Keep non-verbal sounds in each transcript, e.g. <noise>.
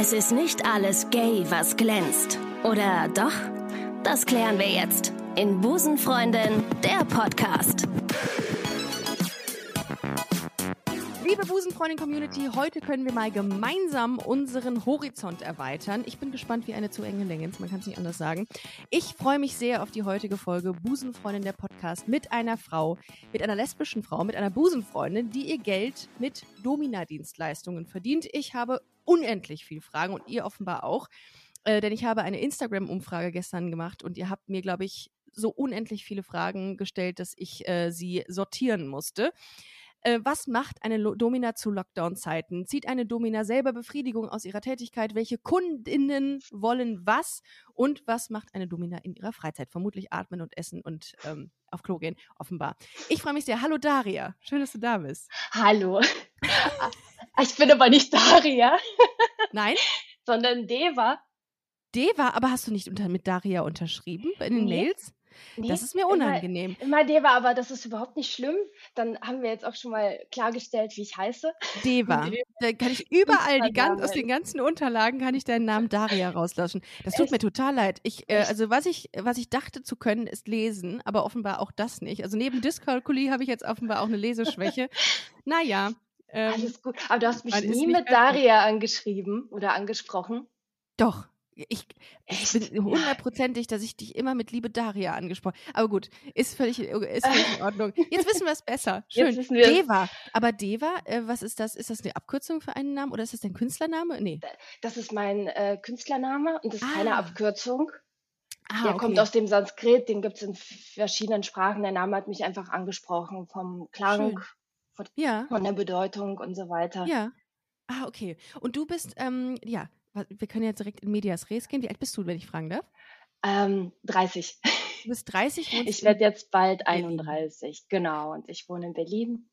Es ist nicht alles gay, was glänzt. Oder doch? Das klären wir jetzt in Busenfreundin, der Podcast. Liebe Busenfreundin-Community, heute können wir mal gemeinsam unseren Horizont erweitern. Ich bin gespannt wie eine zu enge Länge, man kann es nicht anders sagen. Ich freue mich sehr auf die heutige Folge Busenfreundin der Podcast mit einer Frau, mit einer lesbischen Frau, mit einer Busenfreundin, die ihr Geld mit Domina-Dienstleistungen verdient. Ich habe unendlich viel Fragen und ihr offenbar auch, äh, denn ich habe eine Instagram-Umfrage gestern gemacht und ihr habt mir, glaube ich, so unendlich viele Fragen gestellt, dass ich äh, sie sortieren musste. Äh, was macht eine Lo Domina zu Lockdown-Zeiten? Zieht eine Domina selber Befriedigung aus ihrer Tätigkeit? Welche Kundinnen wollen was? Und was macht eine Domina in ihrer Freizeit? Vermutlich atmen und essen und ähm, auf Klo gehen, offenbar. Ich freue mich sehr. Hallo Daria, schön, dass du da bist. Hallo. <laughs> Ich bin aber nicht <laughs> Daria. Nein? Sondern Deva. Deva, aber hast du nicht unter, mit Daria unterschrieben in den nee. Mails? Nee, das ist mir unangenehm. Immer, immer Deva, aber das ist überhaupt nicht schlimm. Dann haben wir jetzt auch schon mal klargestellt, wie ich heiße. Deva. Da kann ich <laughs> überall, die ganz, aus den ganzen Unterlagen, kann ich deinen Namen <laughs> Daria rauslassen. Das tut Echt? mir total leid. Ich, äh, also was ich, was ich dachte zu können, ist lesen, aber offenbar auch das nicht. Also neben Dyskalkulie habe ich jetzt offenbar auch eine Leseschwäche. naja. Ähm, Alles gut. Aber du hast mich nie mit Daria angeschrieben oder angesprochen. Doch, ich, ich bin hundertprozentig, dass ich dich immer mit Liebe Daria angesprochen habe. Aber gut, ist völlig, ist völlig in Ordnung. Jetzt wissen wir es besser. <laughs> Schön. Deva. Aber Deva, äh, was ist das? Ist das eine Abkürzung für einen Namen oder ist das dein Künstlername? Nee. Das ist mein äh, Künstlername und das ist ah. keine Abkürzung. Ah, der okay. kommt aus dem Sanskrit, den gibt es in verschiedenen Sprachen. Der Name hat mich einfach angesprochen vom Klang, von, ja. von der Bedeutung und so weiter. Ja. Ah, okay. Und du bist, ähm, ja, wir können jetzt direkt in Medias Res gehen. Wie alt bist du, wenn ich fragen darf? Ähm, 30. Du bist 30? <laughs> Ich werde jetzt bald 31, genau. Und ich wohne in Berlin.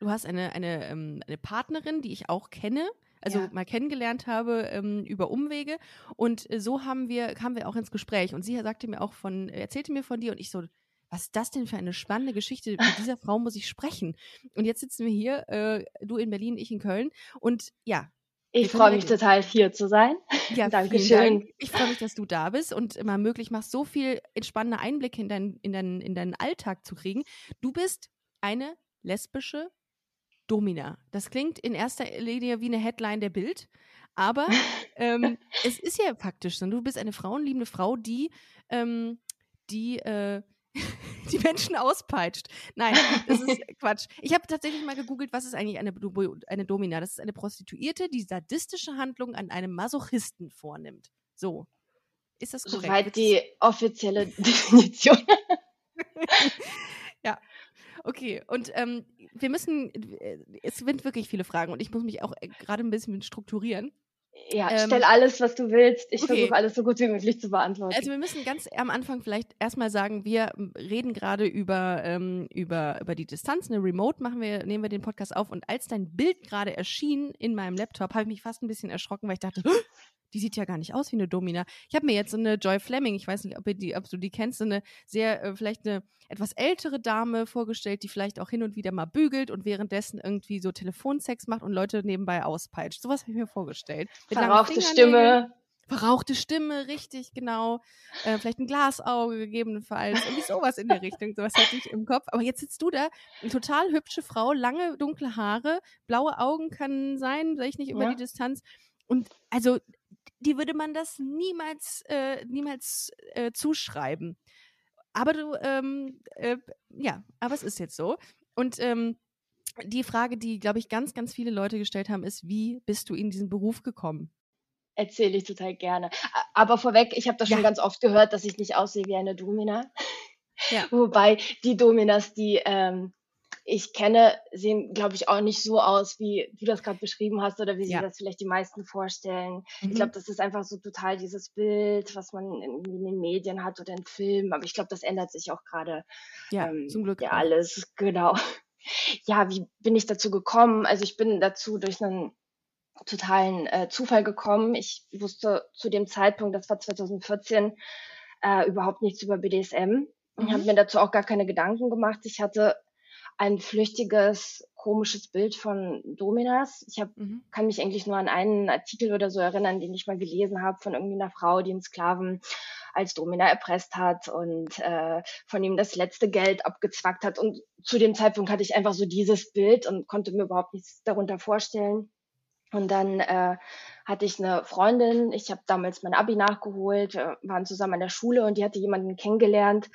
Du hast eine, eine, ähm, eine Partnerin, die ich auch kenne, also ja. mal kennengelernt habe ähm, über Umwege. Und äh, so haben wir, kamen wir auch ins Gespräch. Und sie sagte mir auch von, erzählte mir von dir und ich so, was ist das denn für eine spannende Geschichte? Mit dieser Frau muss ich sprechen. Und jetzt sitzen wir hier, äh, du in Berlin, ich in Köln. Und ja, ich freue mich total, hier zu sein. <laughs> Ja, Dankeschön. Dank. Ich freue mich, dass du da bist und immer möglich machst, so viel entspannende Einblicke in, dein, in, dein, in deinen Alltag zu kriegen. Du bist eine lesbische Domina. Das klingt in erster Linie wie eine Headline der Bild, aber <laughs> ähm, es ist ja faktisch so. Du bist eine frauenliebende Frau, die, ähm, die äh, <laughs> die Menschen auspeitscht. Nein, das ist <laughs> Quatsch. Ich habe tatsächlich mal gegoogelt, was ist eigentlich eine, eine Domina? Das ist eine Prostituierte, die sadistische Handlungen an einem Masochisten vornimmt. So. Ist das korrekt? Soweit die offizielle <laughs> Definition. ja. Okay, und ähm, wir müssen, äh, es sind wirklich viele Fragen und ich muss mich auch äh, gerade ein bisschen strukturieren. Ja, ähm, stell alles, was du willst. Ich okay. versuche alles so gut wie möglich zu beantworten. Also wir müssen ganz am Anfang vielleicht erstmal sagen, wir reden gerade über, ähm, über, über die Distanz. Eine Remote machen wir, nehmen wir den Podcast auf. Und als dein Bild gerade erschien in meinem Laptop, habe ich mich fast ein bisschen erschrocken, weil ich dachte, die sieht ja gar nicht aus wie eine Domina. Ich habe mir jetzt so eine Joy Fleming, ich weiß nicht, ob, die, ob du die kennst, so eine sehr, äh, vielleicht eine etwas ältere Dame vorgestellt, die vielleicht auch hin und wieder mal bügelt und währenddessen irgendwie so Telefonsex macht und Leute nebenbei auspeitscht. Sowas habe ich mir vorgestellt. Mit Verrauchte Stimme. Verrauchte Stimme, richtig, genau. Äh, vielleicht ein Glasauge gegebenenfalls. Irgendwie sowas in der Richtung. Sowas hatte ich im Kopf. Aber jetzt sitzt du da, eine total hübsche Frau, lange dunkle Haare, blaue Augen kann sein, sehe ich nicht über ja. die Distanz. Und also die würde man das niemals, äh, niemals äh, zuschreiben. Aber du, ähm, äh, ja, aber es ist jetzt so. Und ähm, die Frage, die, glaube ich, ganz, ganz viele Leute gestellt haben, ist, wie bist du in diesen Beruf gekommen? Erzähle ich total gerne. Aber vorweg, ich habe das ja. schon ganz oft gehört, dass ich nicht aussehe wie eine Domina. Ja. <laughs> Wobei die Dominas, die ähm, ich kenne, sehen, glaube ich, auch nicht so aus, wie du das gerade beschrieben hast oder wie sich ja. das vielleicht die meisten vorstellen. Mhm. Ich glaube, das ist einfach so total dieses Bild, was man in, in den Medien hat oder in Filmen. Aber ich glaube, das ändert sich auch gerade. Ja, ähm, zum Glück. Ja, alles, genau. <laughs> Ja, wie bin ich dazu gekommen? Also ich bin dazu durch einen totalen äh, Zufall gekommen. Ich wusste zu dem Zeitpunkt, das war 2014, äh, überhaupt nichts über BDSM. Mhm. Ich habe mir dazu auch gar keine Gedanken gemacht. Ich hatte ein flüchtiges komisches Bild von Dominas. Ich hab, mhm. kann mich eigentlich nur an einen Artikel oder so erinnern, den ich mal gelesen habe von irgendwie einer Frau, die einen Sklaven als Domina erpresst hat und äh, von ihm das letzte Geld abgezwackt hat. Und zu dem Zeitpunkt hatte ich einfach so dieses Bild und konnte mir überhaupt nichts darunter vorstellen. Und dann äh, hatte ich eine Freundin, ich habe damals mein Abi nachgeholt, waren zusammen an der Schule und die hatte jemanden kennengelernt,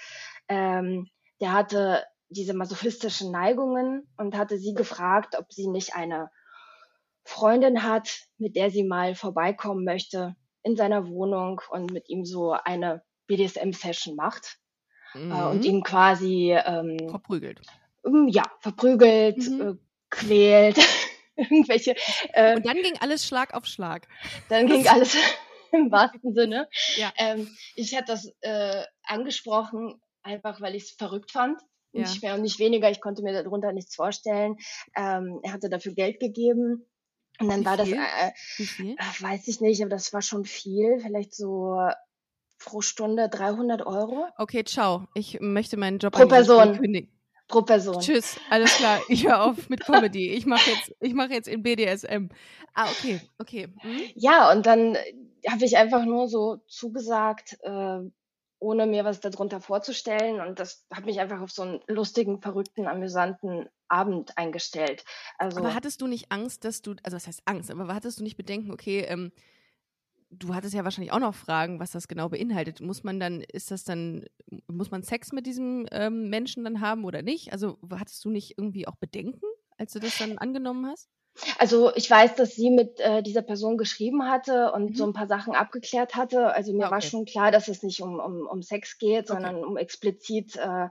ähm, der hatte diese masochistischen Neigungen und hatte sie gefragt, ob sie nicht eine Freundin hat, mit der sie mal vorbeikommen möchte in seiner Wohnung und mit ihm so eine BDSM-Session macht mhm. äh, und mhm. ihn quasi ähm, verprügelt. Ähm, ja, verprügelt, mhm. äh, quält, <laughs> irgendwelche. Äh, und dann ging alles Schlag auf Schlag. Dann ging <laughs> alles <laughs> im wahrsten Sinne. Ja. Ähm, ich hatte das äh, angesprochen, einfach weil ich es verrückt fand. Ja. Nicht mehr und nicht weniger. Ich konnte mir darunter nichts vorstellen. Ähm, er hatte dafür Geld gegeben. Und dann Wie war viel? das, äh, Wie viel? Äh, weiß ich nicht, aber das war schon viel. Vielleicht so pro Stunde 300 Euro. Okay, ciao. Ich möchte meinen Job pro Person. kündigen. Pro Person. Tschüss, alles klar. Ich höre auf mit Comedy. Ich mache jetzt, ich mache jetzt in BDSM. Ah, okay, okay. Hm? Ja, und dann habe ich einfach nur so zugesagt, äh, ohne mir was darunter vorzustellen. Und das hat mich einfach auf so einen lustigen, verrückten, amüsanten Abend eingestellt. Also, aber hattest du nicht Angst, dass du, also was heißt Angst, aber hattest du nicht Bedenken, okay, ähm, du hattest ja wahrscheinlich auch noch Fragen, was das genau beinhaltet. Muss man dann, ist das dann, muss man Sex mit diesem ähm, Menschen dann haben oder nicht? Also hattest du nicht irgendwie auch Bedenken, als du das dann angenommen hast? Also ich weiß, dass sie mit äh, dieser Person geschrieben hatte und mhm. so ein paar Sachen abgeklärt hatte. Also mir okay. war schon klar, dass es nicht um, um, um Sex geht, sondern okay. um explizit. Äh,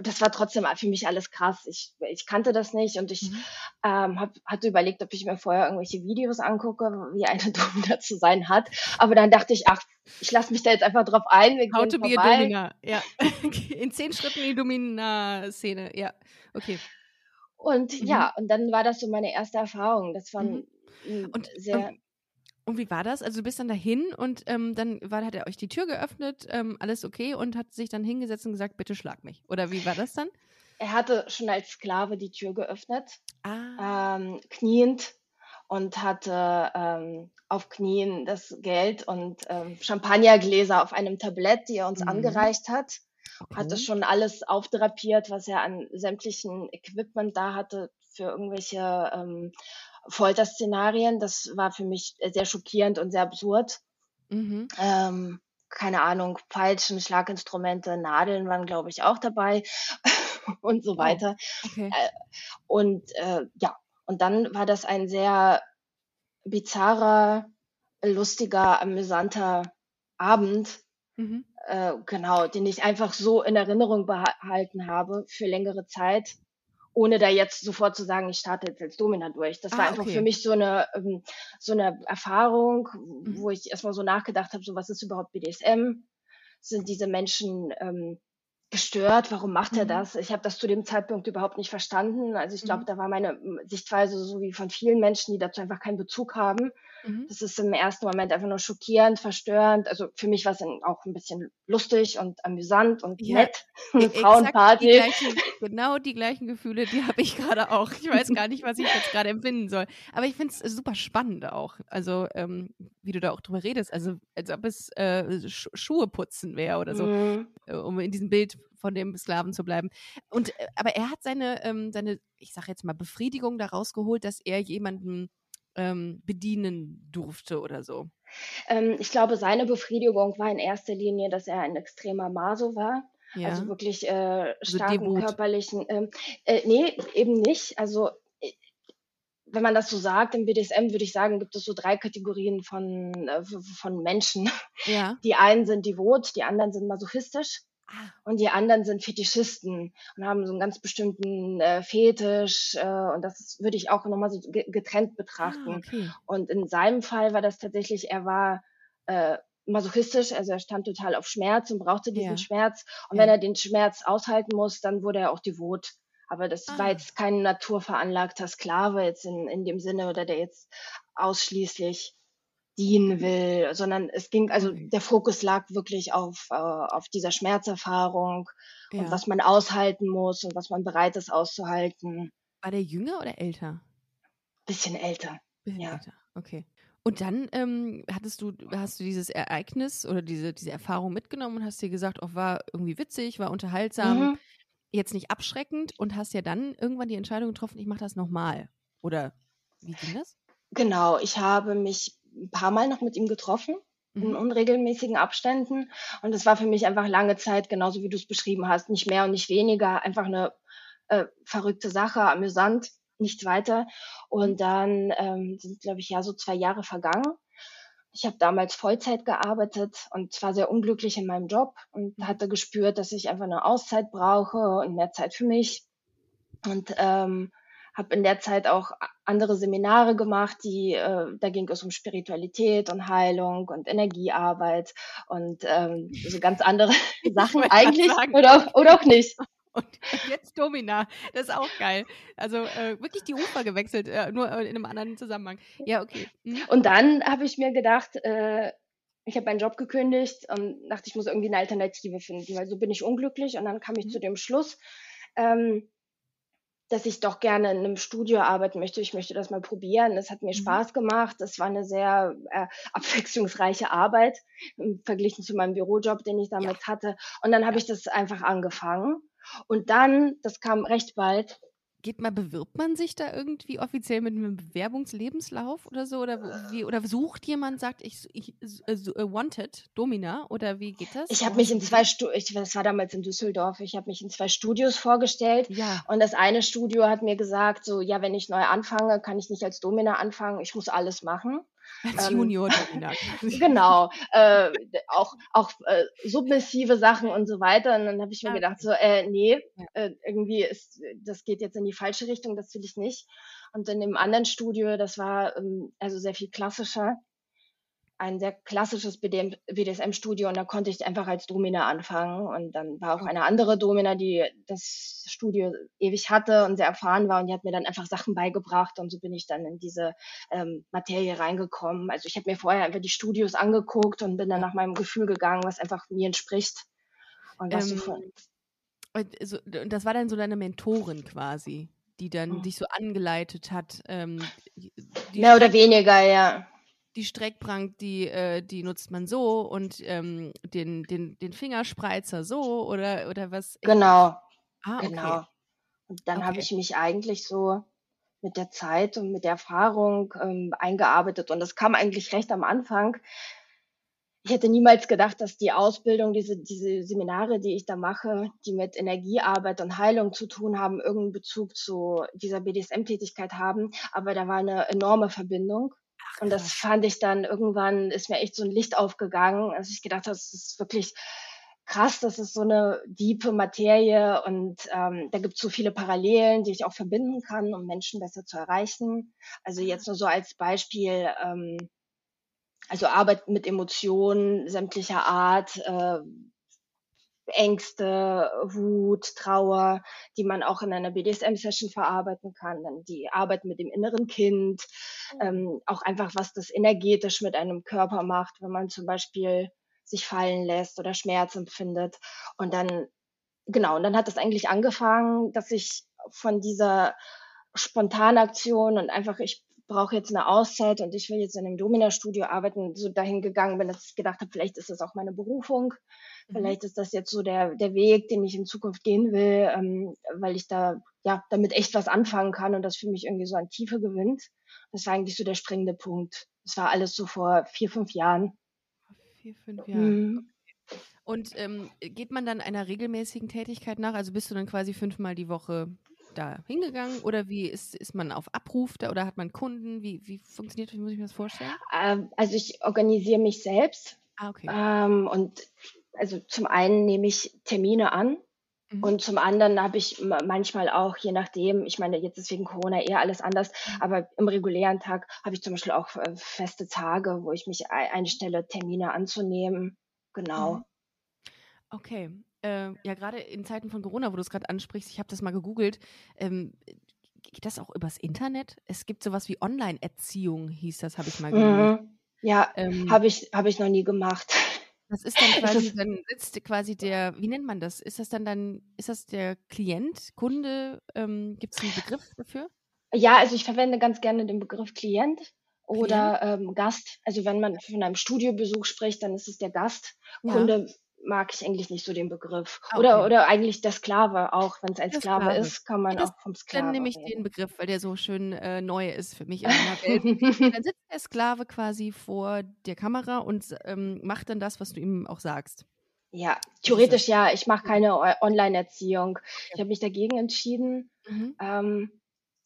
das war trotzdem für mich alles krass. Ich, ich kannte das nicht und ich mhm. ähm, hab, hatte überlegt, ob ich mir vorher irgendwelche Videos angucke, wie eine <laughs> Domina zu sein hat. Aber dann dachte ich, ach, ich lasse mich da jetzt einfach drauf ein. Wir How to be a Domina, ja. <laughs> In zehn Schritten die Domina-Szene, ja. Okay. Und mhm. ja, und dann war das so meine erste Erfahrung. Das war mhm. und, sehr. Und, und, wie war das? Also du bist dann dahin und ähm, dann war, hat er euch die Tür geöffnet, ähm, alles okay und hat sich dann hingesetzt und gesagt, bitte schlag mich. Oder wie war das dann? Er hatte schon als Sklave die Tür geöffnet, ah. ähm, kniend und hatte ähm, auf Knien das Geld und ähm, Champagnergläser auf einem Tablett, die er uns mhm. angereicht hat. Okay. Hatte schon alles aufdrapiert, was er an sämtlichen Equipment da hatte für irgendwelche ähm, Folterszenarien. Das war für mich sehr schockierend und sehr absurd. Mhm. Ähm, keine Ahnung, Peitschen, Schlaginstrumente, Nadeln waren, glaube ich, auch dabei <laughs> und so weiter. Oh, okay. äh, und äh, ja, und dann war das ein sehr bizarrer, lustiger, amüsanter Abend. Mhm äh, genau, den ich einfach so in Erinnerung behalten habe für längere Zeit, ohne da jetzt sofort zu sagen, ich starte jetzt als Domina durch. Das ah, war einfach okay. für mich so eine, ähm, so eine Erfahrung, mhm. wo ich erstmal so nachgedacht habe, so was ist überhaupt BDSM? Sind diese Menschen ähm, gestört? Warum macht er mhm. das? Ich habe das zu dem Zeitpunkt überhaupt nicht verstanden. Also ich glaube, mhm. da war meine Sichtweise so wie von vielen Menschen, die dazu einfach keinen Bezug haben. Mhm. Das ist im ersten Moment einfach nur schockierend, verstörend. Also für mich war es auch ein bisschen lustig und amüsant und ja, nett. <laughs> Eine e-, Frauenparty. Die gleichen, genau die gleichen Gefühle, die habe ich gerade auch. Ich weiß gar nicht, was ich jetzt gerade empfinden soll. Aber ich finde es super spannend auch. Also ähm, wie du da auch drüber redest. Also als ob es äh, Sch Schuhe putzen wäre oder so, mhm. Äh, um in diesem Bild von dem Sklaven zu bleiben. Und äh, aber er hat seine, ähm, seine, ich sage jetzt mal, Befriedigung daraus geholt, dass er jemanden ähm, bedienen durfte oder so? Ähm, ich glaube, seine Befriedigung war in erster Linie, dass er ein extremer Maso war. Ja. Also wirklich äh, also starken also körperlichen. Ähm, äh, nee, eben nicht. Also äh, wenn man das so sagt, im BDSM würde ich sagen, gibt es so drei Kategorien von, äh, von Menschen. Ja. Die einen sind devot, die anderen sind masochistisch. Und die anderen sind Fetischisten und haben so einen ganz bestimmten äh, Fetisch äh, und das würde ich auch nochmal so getrennt betrachten. Ah, okay. Und in seinem Fall war das tatsächlich, er war äh, masochistisch, also er stand total auf Schmerz und brauchte diesen ja. Schmerz. Und ja. wenn er den Schmerz aushalten muss, dann wurde er auch devot. Aber das ah. war jetzt kein naturveranlagter Sklave jetzt in, in dem Sinne oder der jetzt ausschließlich dienen will, sondern es ging, also der Fokus lag wirklich auf, äh, auf dieser Schmerzerfahrung ja. und was man aushalten muss und was man bereit ist auszuhalten. War der jünger oder älter? Bisschen älter. Bisschen ja. älter, okay. Und dann ähm, hattest du, hast du dieses Ereignis oder diese, diese Erfahrung mitgenommen und hast dir gesagt, oh, war irgendwie witzig, war unterhaltsam, mhm. jetzt nicht abschreckend und hast ja dann irgendwann die Entscheidung getroffen, ich mache das nochmal. Oder wie ging das? Genau, ich habe mich ein paar Mal noch mit ihm getroffen in mhm. unregelmäßigen Abständen. Und es war für mich einfach lange Zeit, genauso wie du es beschrieben hast, nicht mehr und nicht weniger, einfach eine äh, verrückte Sache, amüsant, nichts weiter. Und dann ähm, sind, glaube ich, ja so zwei Jahre vergangen. Ich habe damals Vollzeit gearbeitet und zwar sehr unglücklich in meinem Job und mhm. hatte gespürt, dass ich einfach eine Auszeit brauche und mehr Zeit für mich. Und ähm, habe in der Zeit auch andere Seminare gemacht, die äh, da ging es um Spiritualität und Heilung und Energiearbeit und ähm, so <laughs> ganz andere Sachen eigentlich oder, oder auch nicht. <laughs> Und jetzt Domina, das ist auch geil. Also äh, wirklich die Ufer gewechselt, äh, nur in einem anderen Zusammenhang. Ja, okay. Mhm. Und dann habe ich mir gedacht, äh, ich habe meinen Job gekündigt und dachte, ich muss irgendwie eine Alternative finden, weil so bin ich unglücklich. Und dann kam ich mhm. zu dem Schluss, ähm, dass ich doch gerne in einem Studio arbeiten möchte. Ich möchte das mal probieren. Es hat mir mhm. Spaß gemacht. Es war eine sehr äh, abwechslungsreiche Arbeit im verglichen zu meinem Bürojob, den ich damals ja. hatte. Und dann habe ja. ich das einfach angefangen. Und dann, das kam recht bald, geht mal, bewirbt man sich da irgendwie offiziell mit einem Bewerbungslebenslauf oder so? Oder wie, oder sucht jemand, sagt, ich, ich uh, wanted, Domina, oder wie geht das? Ich habe mich in zwei Studios, das war damals in Düsseldorf, ich habe mich in zwei Studios vorgestellt. Ja. Und das eine Studio hat mir gesagt, so, ja, wenn ich neu anfange, kann ich nicht als Domina anfangen, ich muss alles machen. Als ähm, Junior <laughs> Genau. Äh, auch auch äh, submissive Sachen und so weiter. Und dann habe ich mir gedacht, so, äh, nee, äh, irgendwie ist, das geht jetzt in die falsche Richtung, das will ich nicht. Und in dem anderen Studio, das war ähm, also sehr viel klassischer, ein sehr klassisches BDSM-Studio und da konnte ich einfach als Domina anfangen. Und dann war auch eine andere Domina, die das Studio ewig hatte und sehr erfahren war und die hat mir dann einfach Sachen beigebracht und so bin ich dann in diese ähm, Materie reingekommen. Also ich habe mir vorher einfach die Studios angeguckt und bin dann nach meinem Gefühl gegangen, was einfach mir entspricht. Und was ähm, so also, das war dann so deine Mentorin quasi, die dann oh. dich so angeleitet hat. Ähm, Mehr oder weniger, ja die Streckbank, die, äh, die nutzt man so und ähm, den, den, den Fingerspreizer so oder, oder was? Genau. Ah, okay. Genau. Und dann okay. habe ich mich eigentlich so mit der Zeit und mit der Erfahrung ähm, eingearbeitet. Und das kam eigentlich recht am Anfang. Ich hätte niemals gedacht, dass die Ausbildung, diese, diese Seminare, die ich da mache, die mit Energiearbeit und Heilung zu tun haben, irgendeinen Bezug zu dieser BDSM-Tätigkeit haben. Aber da war eine enorme Verbindung. Und das fand ich dann irgendwann, ist mir echt so ein Licht aufgegangen, als ich gedacht habe, das ist wirklich krass, das ist so eine diepe Materie und ähm, da gibt es so viele Parallelen, die ich auch verbinden kann, um Menschen besser zu erreichen. Also jetzt nur so als Beispiel, ähm, also Arbeit mit Emotionen sämtlicher Art, äh, Ängste, Wut, Trauer, die man auch in einer BDSM-Session verarbeiten kann. Dann die Arbeit mit dem inneren Kind, mhm. ähm, auch einfach, was das energetisch mit einem Körper macht, wenn man zum Beispiel sich fallen lässt oder Schmerz empfindet. Und dann, genau, und dann hat das eigentlich angefangen, dass ich von dieser Spontanaktion und einfach, ich brauche jetzt eine Auszeit und ich will jetzt in einem Domina-Studio arbeiten, so dahin gegangen bin, dass ich gedacht habe, vielleicht ist das auch meine Berufung. Mhm. Vielleicht ist das jetzt so der, der Weg, den ich in Zukunft gehen will, ähm, weil ich da ja damit echt was anfangen kann und das für mich irgendwie so an Tiefe gewinnt. Das war eigentlich so der springende Punkt. Das war alles so vor vier, fünf Jahren. Vier, fünf Jahren. Mhm. Und ähm, geht man dann einer regelmäßigen Tätigkeit nach? Also bist du dann quasi fünfmal die Woche da hingegangen oder wie ist, ist man auf Abruf da oder hat man Kunden? Wie, wie funktioniert das? Wie muss ich mir das vorstellen? Ähm, also ich organisiere mich selbst. Ah, okay. Ähm, und also zum einen nehme ich Termine an mhm. und zum anderen habe ich manchmal auch, je nachdem, ich meine, jetzt ist wegen Corona eher alles anders, mhm. aber im regulären Tag habe ich zum Beispiel auch äh, feste Tage, wo ich mich einstelle, Termine anzunehmen. Genau. Mhm. Okay. Äh, ja, gerade in Zeiten von Corona, wo du es gerade ansprichst, ich habe das mal gegoogelt, ähm, geht das auch übers Internet? Es gibt sowas wie Online-Erziehung, hieß das, habe ich mal gegoogelt. Mhm. Ja, ähm, habe ich, hab ich noch nie gemacht. Das ist dann <laughs> quasi, dann sitzt quasi der, wie nennt man das? Ist das dann dann, ist das der Klient, Kunde? Ähm, Gibt es einen Begriff dafür? Ja, also ich verwende ganz gerne den Begriff Klient oder ähm, Gast. Also wenn man von einem Studiobesuch spricht, dann ist es der Gast. Ja. Kunde mag ich eigentlich nicht so den Begriff. Okay. Oder, oder eigentlich der Sklave auch. Wenn es ein Sklave, Sklave, ist, kann man das, auch vom Sklave. Dann nehme ich den Begriff, weil der so schön äh, neu ist für mich in <laughs> Welt. dann sitzt der Sklave quasi vor der Kamera und ähm, macht dann das, was du ihm auch sagst. Ja, theoretisch ja. Ich mache keine Online-Erziehung. Ich habe mich dagegen entschieden. Mhm. Ähm,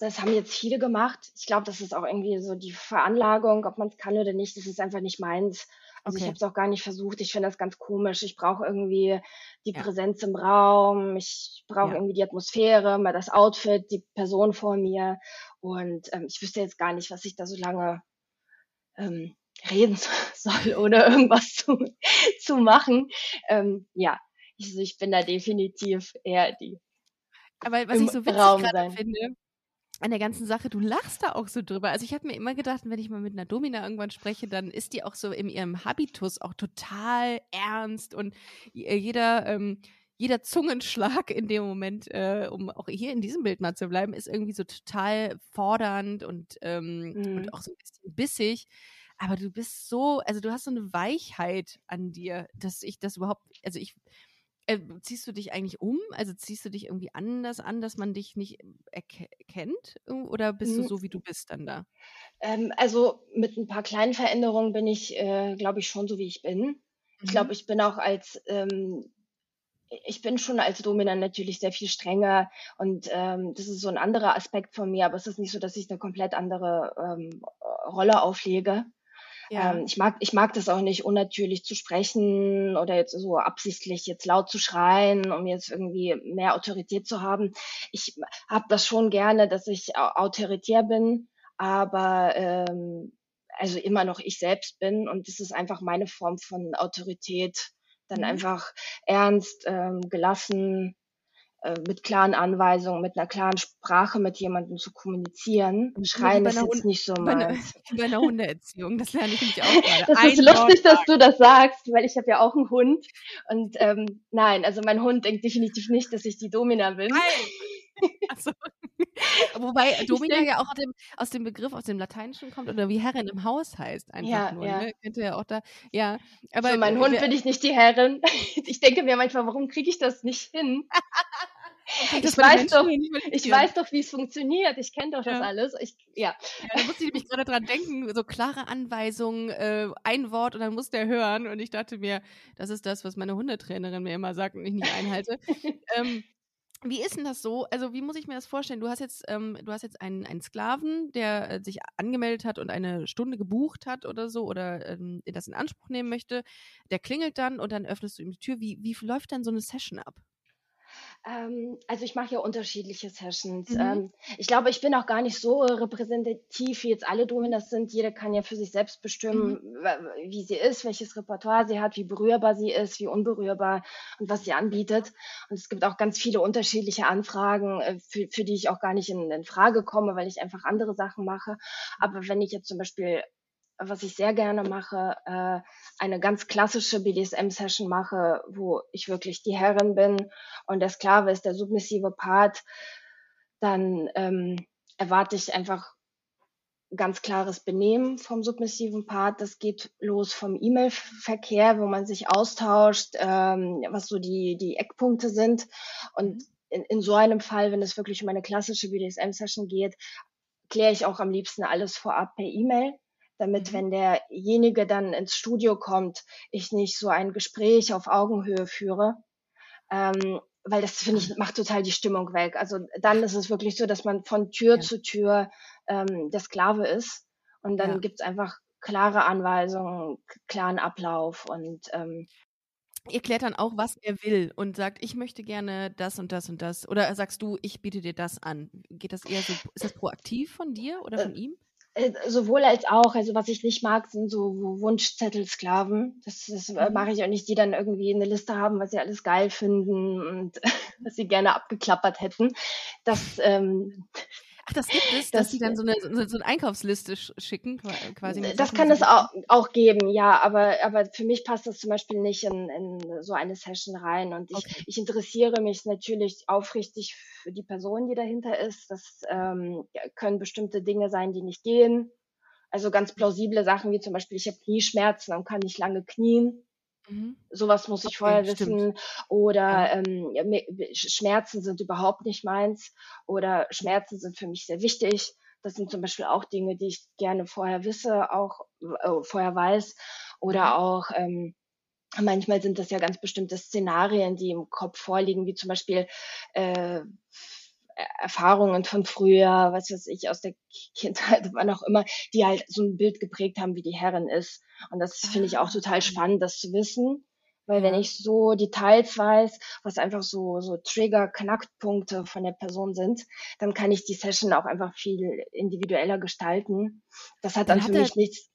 das haben jetzt viele gemacht. Ich glaube, das ist auch irgendwie so die Veranlagung, ob man es kann oder nicht. Das ist einfach nicht meins. Also okay. ich habe es auch gar nicht versucht. Ich finde das ganz komisch. Ich brauche irgendwie die ja. Präsenz im Raum. Ich brauche ja. irgendwie die Atmosphäre, mal das Outfit, die Person vor mir. Und ähm, ich wüsste jetzt gar nicht, was ich da so lange ähm, reden <laughs> soll, ohne <laughs> irgendwas zu, zu machen. Ähm, ja, ich, ich bin da definitiv eher die aber was ich so witzig finde, an der ganzen Sache, du lachst da auch so drüber. Also ich habe mir immer gedacht, wenn ich mal mit einer Domina irgendwann spreche, dann ist die auch so in ihrem Habitus auch total ernst und äh, jeder, ähm, jeder Zungenschlag in dem Moment, äh, um auch hier in diesem Bild mal zu bleiben, ist irgendwie so total fordernd und, ähm, mhm. und auch so ein bisschen bissig. Aber du bist so, also du hast so eine Weichheit an dir, dass ich das überhaupt, also ich äh, ziehst du dich eigentlich um? Also ziehst du dich irgendwie anders an, dass man dich nicht erkennt? Oder bist du so, wie du bist dann da? Ähm, also mit ein paar kleinen Veränderungen bin ich, äh, glaube ich, schon so, wie ich bin. Mhm. Ich glaube, ich bin auch als, ähm, ich bin schon als Domina natürlich sehr viel strenger und ähm, das ist so ein anderer Aspekt von mir, aber es ist nicht so, dass ich eine komplett andere ähm, Rolle auflege. Ja. Ähm, ich mag, ich mag das auch nicht, unnatürlich zu sprechen oder jetzt so absichtlich jetzt laut zu schreien, um jetzt irgendwie mehr Autorität zu haben. Ich habe das schon gerne, dass ich autoritär bin, aber ähm, also immer noch ich selbst bin und das ist einfach meine Form von Autorität. Dann mhm. einfach ernst, ähm, gelassen, äh, mit klaren Anweisungen, mit einer klaren Sprache mit jemandem zu kommunizieren. Schreien ist jetzt Hund nicht so meins. <laughs> Bei einer Hundeerziehung, das lerne ich nämlich auch <laughs> gerade. Das ist lustig, dass du das sagst, weil ich habe ja auch einen Hund. Und ähm, nein, also mein Hund denkt definitiv nicht, dass ich die Domina bin. Nein. <laughs> Also, wobei <laughs> Domina ja auch aus dem, aus dem, Begriff, aus dem Lateinischen kommt oder wie Herrin im Haus heißt einfach ja, nur. Ja. Ne? Könnte ja auch da, ja. Aber Für meinen Hund bin ich nicht die Herrin. <laughs> Ich denke mir manchmal, warum kriege ich das nicht hin? ich weiß doch, ich weiß doch, wie es funktioniert. Ich kenne doch das ja. alles. Ich, ja. ja. Da musste ich mich gerade dran denken, so klare Anweisungen, äh, ein Wort und dann muss der hören. Und ich dachte mir, das ist das, was meine Hundetrainerin mir immer sagt und ich nicht einhalte. ähm, wie ist denn das so? Also, wie muss ich mir das vorstellen? Du hast jetzt, ähm, du hast jetzt einen, einen Sklaven, der äh, sich angemeldet hat und eine Stunde gebucht hat oder so oder ähm, das in Anspruch nehmen möchte. Der klingelt dann und dann öffnest du ihm die Tür. Wie, wie läuft dann so eine Session ab? Ähm, also ich mache ja unterschiedliche Sessions. Mhm. Ähm, ich glaube, ich bin auch gar nicht so repräsentativ, wie jetzt alle Dominas sind. Jeder kann ja für sich selbst bestimmen, mhm. wie sie ist, welches Repertoire sie hat, wie berührbar sie ist, wie unberührbar und was sie anbietet. Und es gibt auch ganz viele unterschiedliche Anfragen, äh, für, für die ich auch gar nicht in, in Frage komme, weil ich einfach andere Sachen mache. Aber wenn ich jetzt zum Beispiel was ich sehr gerne mache, äh, eine ganz klassische BDSM-Session mache, wo ich wirklich die Herrin bin und der Sklave ist der submissive Part, dann ähm, erwarte ich einfach ganz klares Benehmen vom submissiven Part. Das geht los vom E-Mail-Verkehr, wo man sich austauscht, ähm, was so die, die Eckpunkte sind. Und in, in so einem Fall, wenn es wirklich um eine klassische BDSM-Session geht, kläre ich auch am liebsten alles vorab per E-Mail damit, mhm. wenn derjenige dann ins Studio kommt, ich nicht so ein Gespräch auf Augenhöhe führe. Ähm, weil das finde ich macht total die Stimmung weg. Also dann ist es wirklich so, dass man von Tür ja. zu Tür ähm, der Sklave ist und dann ja. gibt es einfach klare Anweisungen, klaren Ablauf und ähm, Ihr klärt dann auch, was er will und sagt, ich möchte gerne das und das und das. Oder sagst du, ich biete dir das an? Geht das eher so, ist das proaktiv von dir oder von äh, ihm? Äh, sowohl als auch. Also was ich nicht mag, sind so Wunschzettelsklaven. Das, das äh, mhm. mache ich auch nicht, die dann irgendwie eine Liste haben, was sie alles geil finden und <laughs> was sie gerne abgeklappert hätten. Das, ähm, Ach, das gibt es, dass das, die dann so eine, so eine Einkaufsliste schicken, quasi. das Sachen, kann es auch, auch geben, ja, aber, aber für mich passt das zum Beispiel nicht in, in so eine Session rein. Und ich, okay. ich interessiere mich natürlich aufrichtig für die Person, die dahinter ist. Das ähm, können bestimmte Dinge sein, die nicht gehen. Also ganz plausible Sachen wie zum Beispiel, ich habe Knieschmerzen und kann nicht lange knien. Mhm. Sowas muss ich vorher stimmt. wissen. Oder ähm, Schmerzen sind überhaupt nicht meins. Oder Schmerzen sind für mich sehr wichtig. Das sind zum Beispiel auch Dinge, die ich gerne vorher wisse, auch äh, vorher weiß. Oder mhm. auch ähm, manchmal sind das ja ganz bestimmte Szenarien, die im Kopf vorliegen, wie zum Beispiel äh, Erfahrungen von früher, was weiß ich, aus der Kindheit, <laughs> wann auch immer, die halt so ein Bild geprägt haben, wie die Herrin ist. Und das finde ich auch ah. total spannend, das zu wissen. Weil wenn ich so Details weiß, was einfach so, so Trigger, Knackpunkte von der Person sind, dann kann ich die Session auch einfach viel individueller gestalten. Das hat dann, dann hat für mich nichts,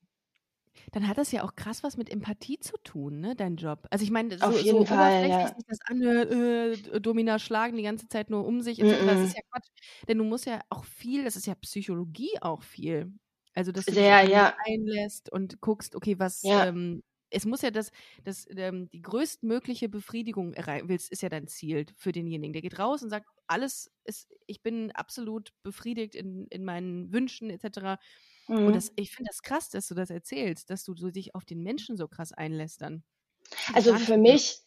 dann hat das ja auch krass was mit Empathie zu tun, ne, dein Job. Also ich meine, so, Auf jeden so Fall, ja. sich das anhört, äh, Domina schlagen die ganze Zeit nur um sich. Mm -mm. Das ist ja Quatsch. Denn du musst ja auch viel, das ist ja Psychologie auch viel. Also, dass du Sehr, dich ja. einlässt und guckst, okay, was, ja. ähm, es muss ja das, das ähm, die größtmögliche Befriedigung erreichen willst, ist ja dein Ziel für denjenigen. Der geht raus und sagt, alles ist, ich bin absolut befriedigt in, in meinen Wünschen etc. Mhm. Und das, ich finde das krass, dass du das erzählst, dass du so dich auf den Menschen so krass einlässt dann. Also für mich,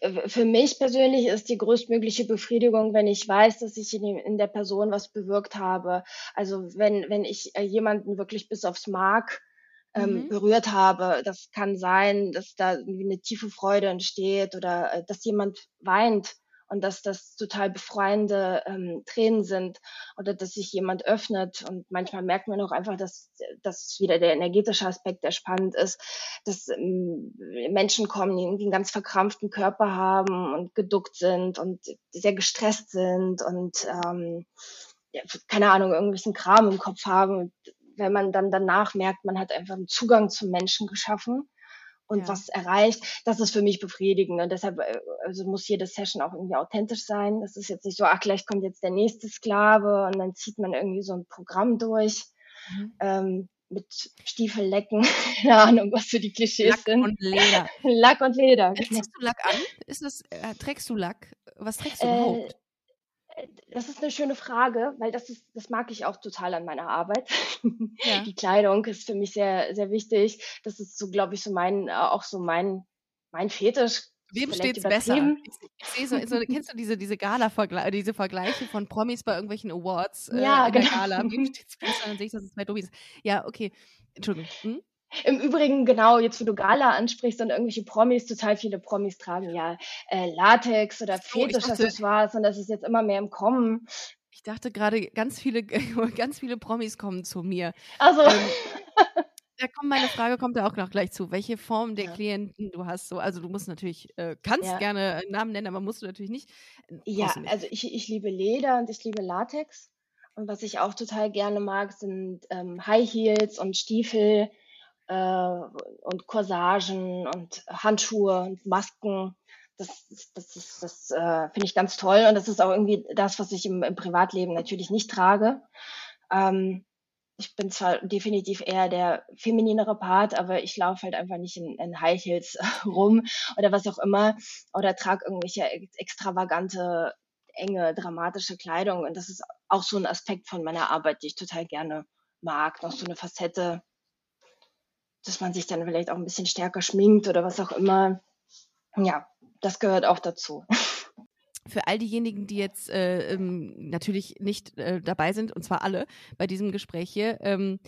äh, für mich persönlich ist die größtmögliche Befriedigung, wenn ich weiß, dass ich in, in der Person was bewirkt habe. Also wenn, wenn ich äh, jemanden wirklich bis aufs Mark ähm, mhm. berührt habe. Das kann sein, dass da irgendwie eine tiefe Freude entsteht oder äh, dass jemand weint und dass das total befreiende ähm, Tränen sind oder dass sich jemand öffnet und manchmal merkt man auch einfach, dass das wieder der energetische Aspekt, der spannend ist, dass ähm, Menschen kommen, die irgendwie einen ganz verkrampften Körper haben und geduckt sind und sehr gestresst sind und ähm, ja, keine Ahnung, irgendwelchen Kram im Kopf haben. Und wenn man dann danach merkt, man hat einfach einen Zugang zum Menschen geschaffen und ja. was erreicht, das ist für mich befriedigend. Und deshalb äh, also muss jede Session auch irgendwie authentisch sein. Das ist jetzt nicht so, ach, gleich kommt jetzt der nächste Sklave und dann zieht man irgendwie so ein Programm durch. Mhm. Ähm, mit Stiefellecken, <laughs> keine Ahnung, was für die Klischees Lack sind. und Leder. <laughs> Lack und Leder. Genau. Ziehst du Lack an? Ist das, äh, trägst du Lack? Was trägst du äh, überhaupt? Das ist eine schöne Frage, weil das ist, das mag ich auch total an meiner Arbeit. Ja. <laughs> Die Kleidung ist für mich sehr, sehr wichtig. Das ist so, glaube ich, so mein, auch so mein, mein Fetisch. Wem steht's besser? Ich, so, so, kennst du diese, diese Gala-Vergleiche, diese Vergleiche von Promis bei irgendwelchen Awards äh, ja, in der genau. Gala? Wem <laughs> steht's besser? Dann sehe ich, dass es zwei Domis. Ja, okay. Entschuldigung. Hm? Im Übrigen, genau, jetzt wo du Gala ansprichst und irgendwelche Promis, total viele Promis tragen ja äh, Latex oder Fetisch-Accessoires und das ist jetzt immer mehr im Kommen. Ich dachte gerade, ganz viele, <laughs> ganz viele Promis kommen zu mir. Also. Ähm, <laughs> da kommt meine Frage, kommt da auch noch gleich zu. Welche Form der ja. Klienten du hast? So, also du musst natürlich, äh, kannst ja. gerne Namen nennen, aber musst du natürlich nicht. Ja, nicht. also ich, ich liebe Leder und ich liebe Latex. Und was ich auch total gerne mag, sind ähm, High Heels und Stiefel äh, und Corsagen und Handschuhe und Masken. Das, das, das, das äh, finde ich ganz toll und das ist auch irgendwie das, was ich im, im Privatleben natürlich nicht trage. Ähm, ich bin zwar definitiv eher der femininere Part, aber ich laufe halt einfach nicht in, in High Heels <laughs> rum oder was auch immer oder trage irgendwelche extravagante, enge, dramatische Kleidung. Und das ist auch so ein Aspekt von meiner Arbeit, die ich total gerne mag. Noch so eine Facette, dass man sich dann vielleicht auch ein bisschen stärker schminkt oder was auch immer. Ja, das gehört auch dazu. <laughs> Für all diejenigen, die jetzt äh, ähm, natürlich nicht äh, dabei sind, und zwar alle bei diesem Gespräch hier, ähm,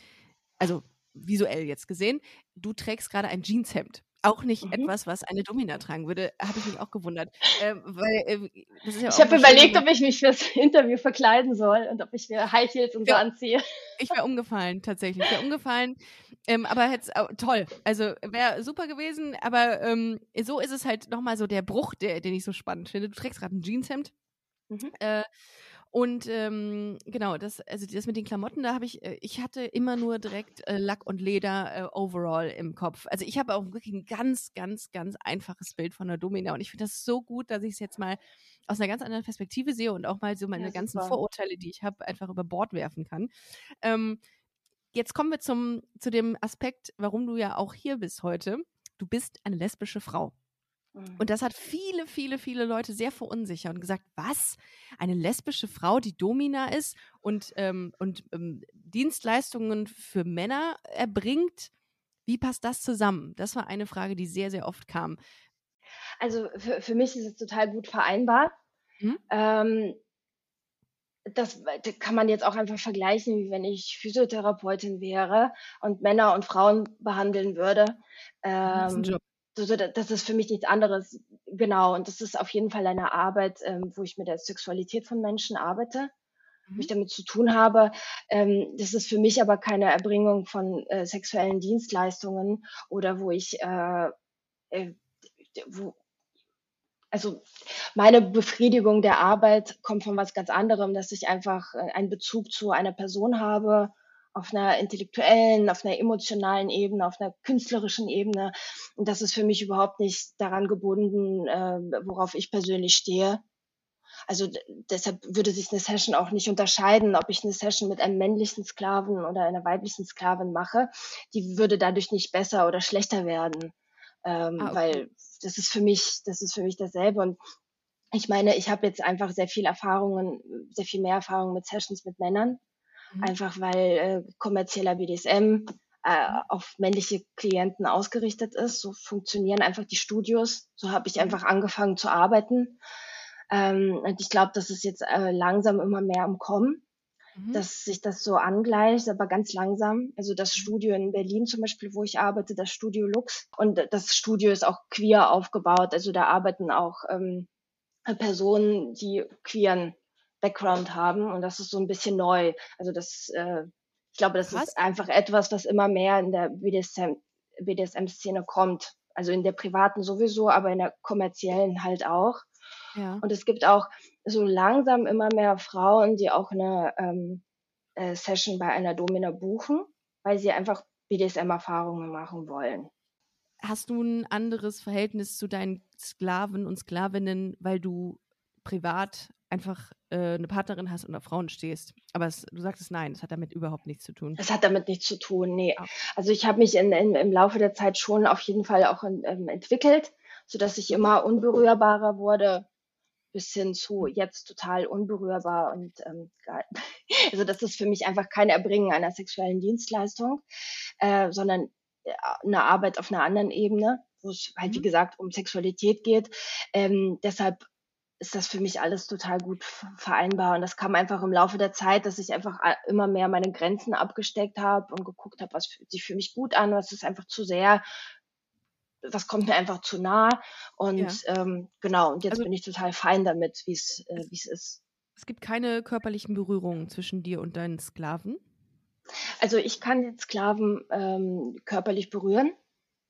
also visuell jetzt gesehen, du trägst gerade ein Jeanshemd auch nicht mhm. etwas, was eine Domina tragen würde. Habe ich mich auch gewundert. Ähm, weil, äh, ja ich habe überlegt, ob ich mich fürs <laughs> Interview verkleiden soll und ob ich mir High Heels und ja. so anziehe. Ich wäre umgefallen, tatsächlich. Ich wäre umgefallen. Ähm, aber jetzt, oh, toll. Also wäre super gewesen. Aber ähm, so ist es halt nochmal so der Bruch, der, den ich so spannend finde. Du trägst gerade ein Jeanshemd. Mhm. Äh, Und ähm, genau, das, also das mit den Klamotten, da habe ich, äh, ich hatte immer nur direkt äh, Lack und Leder äh, overall im Kopf. Also ich habe auch wirklich ein ganz, ganz, ganz einfaches Bild von der Domina und ich finde das so gut, dass ich es jetzt mal aus einer ganz anderen Perspektive sehe und auch mal so meine ja, ganzen Vorurteile, die ich habe, einfach über Bord werfen kann. Ähm, jetzt kommen wir zum, zu dem Aspekt, warum du ja auch hier bist heute. Du bist eine lesbische Frau. Mhm. Und das hat viele, viele, viele Leute sehr verunsichert und gesagt, was? Eine lesbische Frau, die Domina ist und, ähm, und ähm, Dienstleistungen für Männer erbringt? Wie passt das zusammen? Das war eine Frage, die sehr, sehr oft kam. Also für, für mich ist es total gut vereinbar. Mhm. Ähm, das, das kann man jetzt auch einfach vergleichen, wie wenn ich Physiotherapeutin wäre und Männer und Frauen behandeln würde. Ähm, so, das ist für mich nichts anderes. Genau, und das ist auf jeden Fall eine Arbeit, ähm, wo ich mit der Sexualität von Menschen arbeite, mhm. wo ich mhm. damit zu tun habe. Ähm, das ist für mich aber keine Erbringung von äh, sexuellen Dienstleistungen oder wo ich, äh, äh, wo, also meine Befriedigung der Arbeit kommt von was ganz anderem, dass ich einfach äh, einen Bezug zu einer Person habe, auf einer intellektuellen, auf einer emotionalen Ebene, auf einer künstlerischen Ebene. Und das ist für mich überhaupt nicht daran gebunden, äh, worauf ich persönlich stehe. Also deshalb würde sich eine Session auch nicht unterscheiden, ob ich eine Session mit einem männlichen Sklaven oder einer weiblichen Sklavin mache. Die würde dadurch nicht besser oder schlechter werden, ähm, ah, okay. weil das ist für mich, das ist für mich dasselbe. Und ich meine, ich habe jetzt einfach sehr viel Erfahrungen, sehr viel mehr Erfahrungen mit Sessions mit Männern Mhm. Einfach weil äh, kommerzieller BDSM äh, auf männliche Klienten ausgerichtet ist. So funktionieren einfach die Studios. So habe ich mhm. einfach angefangen zu arbeiten. Ähm, und ich glaube, das ist jetzt äh, langsam immer mehr am Kommen, mhm. dass sich das so angleicht, aber ganz langsam. Also das mhm. Studio in Berlin zum Beispiel, wo ich arbeite, das Studio Lux. Und das Studio ist auch queer aufgebaut. Also da arbeiten auch ähm, Personen, die queeren Background haben und das ist so ein bisschen neu. Also das, äh, ich glaube, das Krass. ist einfach etwas, was immer mehr in der BDSM, BDSM-Szene kommt. Also in der privaten sowieso, aber in der kommerziellen halt auch. Ja. Und es gibt auch so langsam immer mehr Frauen, die auch eine ähm, äh, Session bei einer Domina buchen, weil sie einfach BDSM-Erfahrungen machen wollen. Hast du ein anderes Verhältnis zu deinen Sklaven und Sklavinnen, weil du privat einfach äh, eine Partnerin hast und auf Frauen stehst. Aber es, du sagtest nein, das hat damit überhaupt nichts zu tun. Es hat damit nichts zu tun, nee. Ah. Also ich habe mich in, in, im Laufe der Zeit schon auf jeden Fall auch in, ähm, entwickelt, sodass ich immer unberührbarer wurde, bis hin zu jetzt total unberührbar und ähm, <laughs> also das ist für mich einfach kein Erbringen einer sexuellen Dienstleistung, äh, sondern äh, eine Arbeit auf einer anderen Ebene, wo es halt wie mhm. gesagt um Sexualität geht. Ähm, deshalb ist das für mich alles total gut vereinbar. Und das kam einfach im Laufe der Zeit, dass ich einfach immer mehr meine Grenzen abgesteckt habe und geguckt habe, was fühlt sich für mich gut an, was ist einfach zu sehr, was kommt mir einfach zu nah. Und ja. ähm, genau, und jetzt also, bin ich total fein damit, wie es äh, es ist. Es gibt keine körperlichen Berührungen zwischen dir und deinen Sklaven? Also ich kann den Sklaven ähm, körperlich berühren.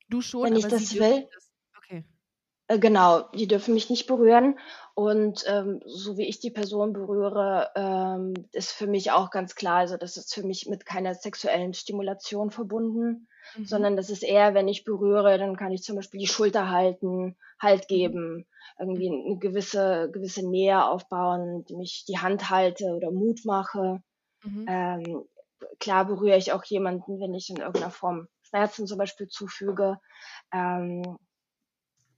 Du schon, wenn ich das will. Das äh, genau, die dürfen mich nicht berühren. Und ähm, so wie ich die Person berühre, ähm, ist für mich auch ganz klar, also das ist für mich mit keiner sexuellen Stimulation verbunden, mhm. sondern das ist eher, wenn ich berühre, dann kann ich zum Beispiel die Schulter halten, Halt mhm. geben, irgendwie eine gewisse, gewisse Nähe aufbauen, mich die Hand halte oder Mut mache. Mhm. Ähm, klar berühre ich auch jemanden, wenn ich in irgendeiner Form Schmerzen zum Beispiel zufüge. Ähm,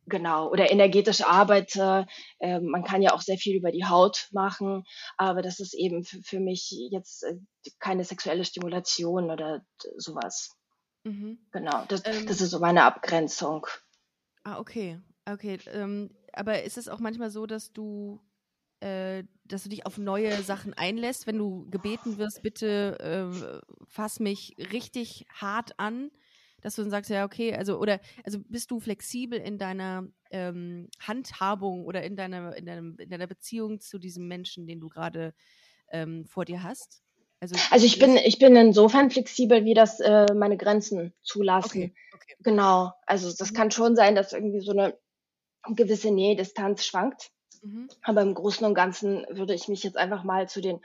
Genau, oder energetisch arbeite. Äh, man kann ja auch sehr viel über die Haut machen, aber das ist eben für, für mich jetzt äh, keine sexuelle Stimulation oder sowas. Mhm. Genau, das, ähm, das ist so meine Abgrenzung. Ah, okay. Okay. Ähm, aber ist es auch manchmal so, dass du, äh, dass du dich auf neue Sachen einlässt, wenn du gebeten wirst, bitte äh, fass mich richtig hart an? Dass du dann sagst, ja, okay, also, oder, also bist du flexibel in deiner ähm, Handhabung oder in deiner, in, deinem, in deiner Beziehung zu diesem Menschen, den du gerade ähm, vor dir hast? Also, also ich bin, ich bin insofern flexibel, wie das äh, meine Grenzen zulassen. Okay, okay. Genau. Also das mhm. kann schon sein, dass irgendwie so eine gewisse Nähe, Distanz schwankt. Mhm. Aber im Großen und Ganzen würde ich mich jetzt einfach mal zu den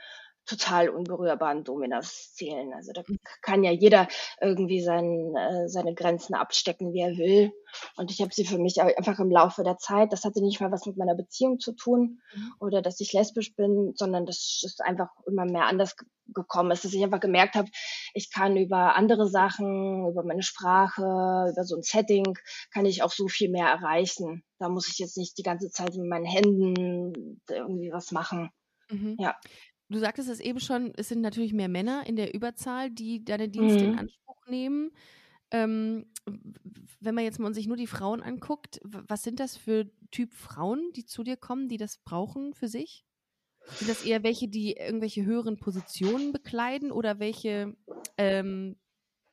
total unberührbaren Dominas zählen. Also da mhm. kann ja jeder irgendwie sein, äh, seine Grenzen abstecken, wie er will. Und ich habe sie für mich einfach im Laufe der Zeit, das hatte nicht mal was mit meiner Beziehung zu tun mhm. oder dass ich lesbisch bin, sondern das ist einfach immer mehr anders gekommen ist, dass ich einfach gemerkt habe, ich kann über andere Sachen, über meine Sprache, über so ein Setting, kann ich auch so viel mehr erreichen. Da muss ich jetzt nicht die ganze Zeit mit meinen Händen irgendwie was machen. Mhm. Ja. Du sagtest es eben schon, es sind natürlich mehr Männer in der Überzahl, die deine Dienste mhm. in Anspruch nehmen. Ähm, wenn man jetzt mal sich nur die Frauen anguckt, was sind das für Typ Frauen, die zu dir kommen, die das brauchen für sich? Sind das eher welche, die irgendwelche höheren Positionen bekleiden oder welche, ähm,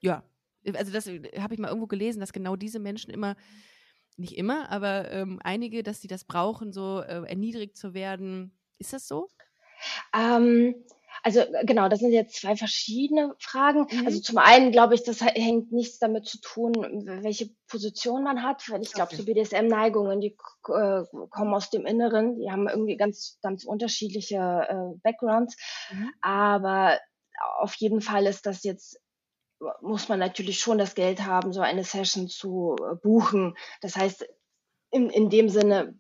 ja, also das habe ich mal irgendwo gelesen, dass genau diese Menschen immer, nicht immer, aber ähm, einige, dass sie das brauchen, so äh, erniedrigt zu werden. Ist das so? Ähm, also genau, das sind jetzt zwei verschiedene Fragen. Mhm. Also zum einen glaube ich, das hängt nichts damit zu tun, welche Position man hat, weil ich glaube, okay. so BDSM-Neigungen, die äh, kommen aus dem Inneren, die haben irgendwie ganz, ganz unterschiedliche äh, Backgrounds. Mhm. Aber auf jeden Fall ist das jetzt muss man natürlich schon das Geld haben, so eine Session zu äh, buchen. Das heißt, in, in dem Sinne äh,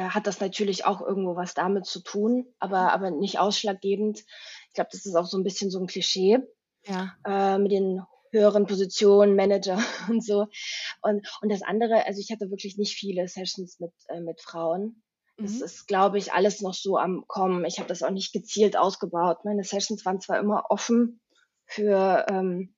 hat das natürlich auch irgendwo was damit zu tun, aber, mhm. aber nicht ausschlaggebend. Ich glaube, das ist auch so ein bisschen so ein Klischee ja. äh, mit den höheren Positionen, Manager <laughs> und so. Und, und das andere, also ich hatte wirklich nicht viele Sessions mit, äh, mit Frauen. Das mhm. ist, glaube ich, alles noch so am Kommen. Ich habe das auch nicht gezielt ausgebaut. Meine Sessions waren zwar immer offen für ähm,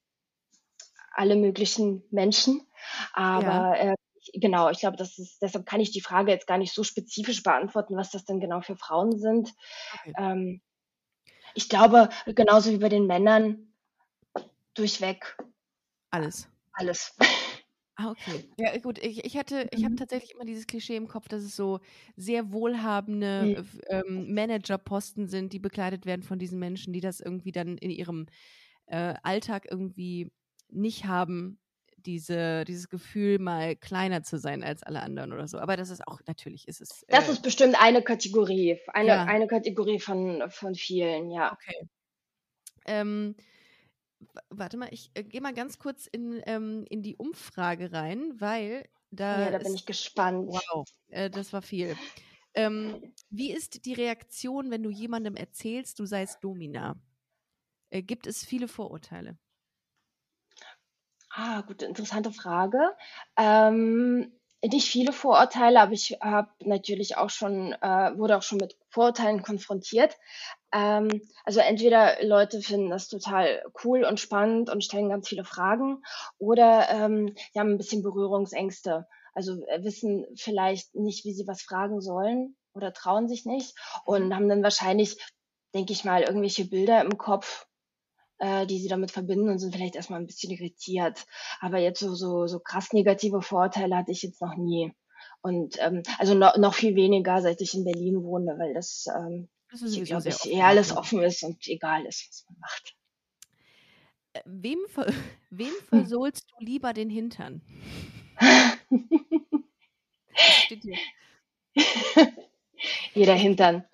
alle möglichen Menschen, aber ja. äh, genau, ich glaube, das ist, deshalb kann ich die Frage jetzt gar nicht so spezifisch beantworten, was das denn genau für Frauen sind. Okay. Ähm, ich glaube, genauso wie bei den Männern, durchweg. Alles. Alles. Ah, okay. <laughs> Ja, gut, ich, ich hatte, ich habe mhm. tatsächlich immer dieses Klischee im Kopf, dass es so sehr wohlhabende mhm. ähm, Managerposten sind, die bekleidet werden von diesen Menschen, die das irgendwie dann in ihrem äh, Alltag irgendwie nicht haben, diese, dieses Gefühl, mal kleiner zu sein als alle anderen oder so. Aber das ist auch, natürlich ist es. Äh, das ist bestimmt eine Kategorie, eine, ja. eine Kategorie von, von vielen, ja. Okay. Ähm, warte mal, ich äh, gehe mal ganz kurz in, ähm, in die Umfrage rein, weil da. Ja, da bin ich gespannt. Wow, äh, das war viel. Ähm, wie ist die Reaktion, wenn du jemandem erzählst, du seist Domina? Äh, gibt es viele Vorurteile? Ah, gute, interessante Frage. Ähm, nicht viele Vorurteile, aber ich habe natürlich auch schon, äh, wurde auch schon mit Vorurteilen konfrontiert. Ähm, also entweder Leute finden das total cool und spannend und stellen ganz viele Fragen oder ähm, die haben ein bisschen Berührungsängste. Also äh, wissen vielleicht nicht, wie sie was fragen sollen oder trauen sich nicht und haben dann wahrscheinlich, denke ich mal, irgendwelche Bilder im Kopf, äh, die sie damit verbinden und sind vielleicht erstmal ein bisschen irritiert. Aber jetzt so, so, so krass negative Vorteile hatte ich jetzt noch nie. Und ähm, also no, noch viel weniger, seit ich in Berlin wohne, weil das, ähm, das ist glaube ich, eher alles offen ist und egal ist, was man macht. Äh, wem, ver <laughs> wem <laughs> versohlst du lieber den Hintern? <laughs> Jeder Hintern.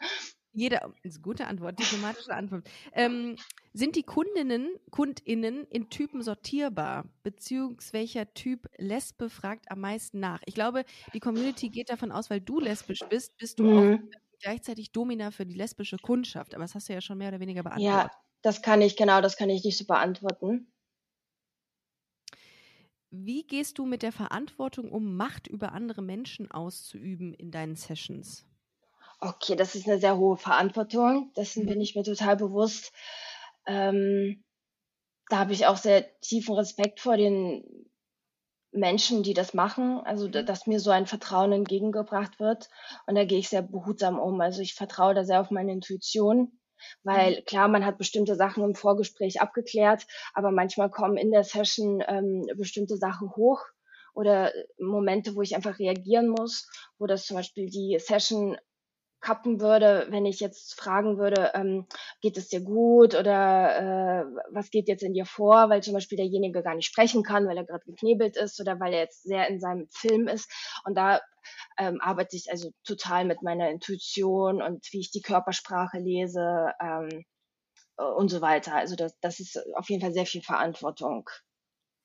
Jeder, ist eine gute Antwort, diplomatische Antwort. Ähm, sind die Kundinnen, KundInnen in Typen sortierbar? Beziehungsweise welcher Typ Lesbe fragt am meisten nach? Ich glaube, die Community geht davon aus, weil du lesbisch bist, bist du mhm. auch gleichzeitig Domina für die lesbische Kundschaft. Aber das hast du ja schon mehr oder weniger beantwortet. Ja, das kann ich, genau, das kann ich nicht so beantworten. Wie gehst du mit der Verantwortung um, Macht über andere Menschen auszuüben in deinen Sessions? Okay, das ist eine sehr hohe Verantwortung. Dessen mhm. bin ich mir total bewusst. Ähm, da habe ich auch sehr tiefen Respekt vor den Menschen, die das machen. Also, mhm. dass mir so ein Vertrauen entgegengebracht wird. Und da gehe ich sehr behutsam um. Also, ich vertraue da sehr auf meine Intuition. Weil mhm. klar, man hat bestimmte Sachen im Vorgespräch abgeklärt, aber manchmal kommen in der Session ähm, bestimmte Sachen hoch oder Momente, wo ich einfach reagieren muss, wo das zum Beispiel die Session kappen würde, wenn ich jetzt fragen würde, ähm, geht es dir gut oder äh, was geht jetzt in dir vor, weil zum Beispiel derjenige gar nicht sprechen kann, weil er gerade geknebelt ist oder weil er jetzt sehr in seinem Film ist. Und da ähm, arbeite ich also total mit meiner Intuition und wie ich die Körpersprache lese ähm, und so weiter. Also das, das ist auf jeden Fall sehr viel Verantwortung.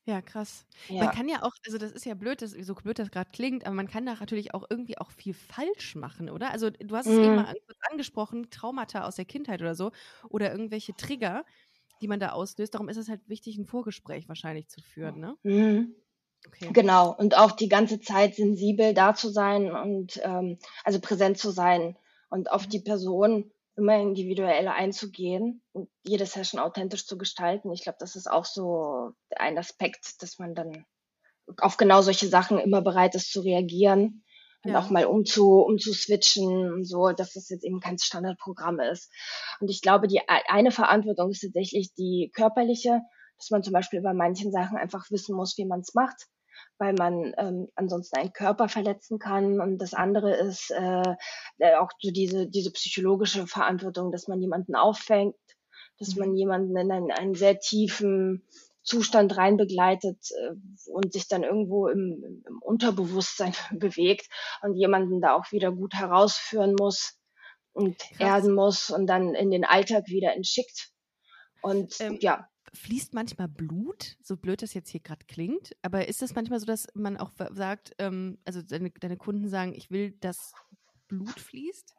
Ja, krass. Man kann ja auch, also das ist ja blöd, das, so blöd das gerade klingt, aber man kann da natürlich auch irgendwie auch viel falsch machen, oder? Also du hast es eben mal kurz angesprochen, Traumata aus der Kindheit oder so oder irgendwelche Trigger, die man da auslöst. Darum ist es halt wichtig, ein Vorgespräch wahrscheinlich zu führen, ne? Mhm. Okay. Genau. Und auch die ganze Zeit sensibel da zu sein und ähm, also präsent zu sein und auf mhm. die Person immer individuell einzugehen und jede Session authentisch zu gestalten. Ich glaube, das ist auch so ein Aspekt, dass man dann auf genau solche Sachen immer bereit ist zu reagieren und auch mal umzu, umzuswitchen und so, dass das jetzt eben kein Standardprogramm ist. Und ich glaube, die eine Verantwortung ist tatsächlich die körperliche, dass man zum Beispiel bei manchen Sachen einfach wissen muss, wie man es macht weil man ähm, ansonsten einen Körper verletzen kann. Und das andere ist äh, äh, auch so diese, diese psychologische Verantwortung, dass man jemanden auffängt, dass man mhm. jemanden in einen, einen sehr tiefen Zustand rein begleitet äh, und sich dann irgendwo im, im Unterbewusstsein <laughs> bewegt und jemanden da auch wieder gut herausführen muss und Krass. erden muss und dann in den Alltag wieder entschickt. Und ähm, ja, fließt manchmal Blut, so blöd das jetzt hier gerade klingt, aber ist es manchmal so, dass man auch sagt, ähm, also deine, deine, Kunden sagen, ich will, dass Blut fließt?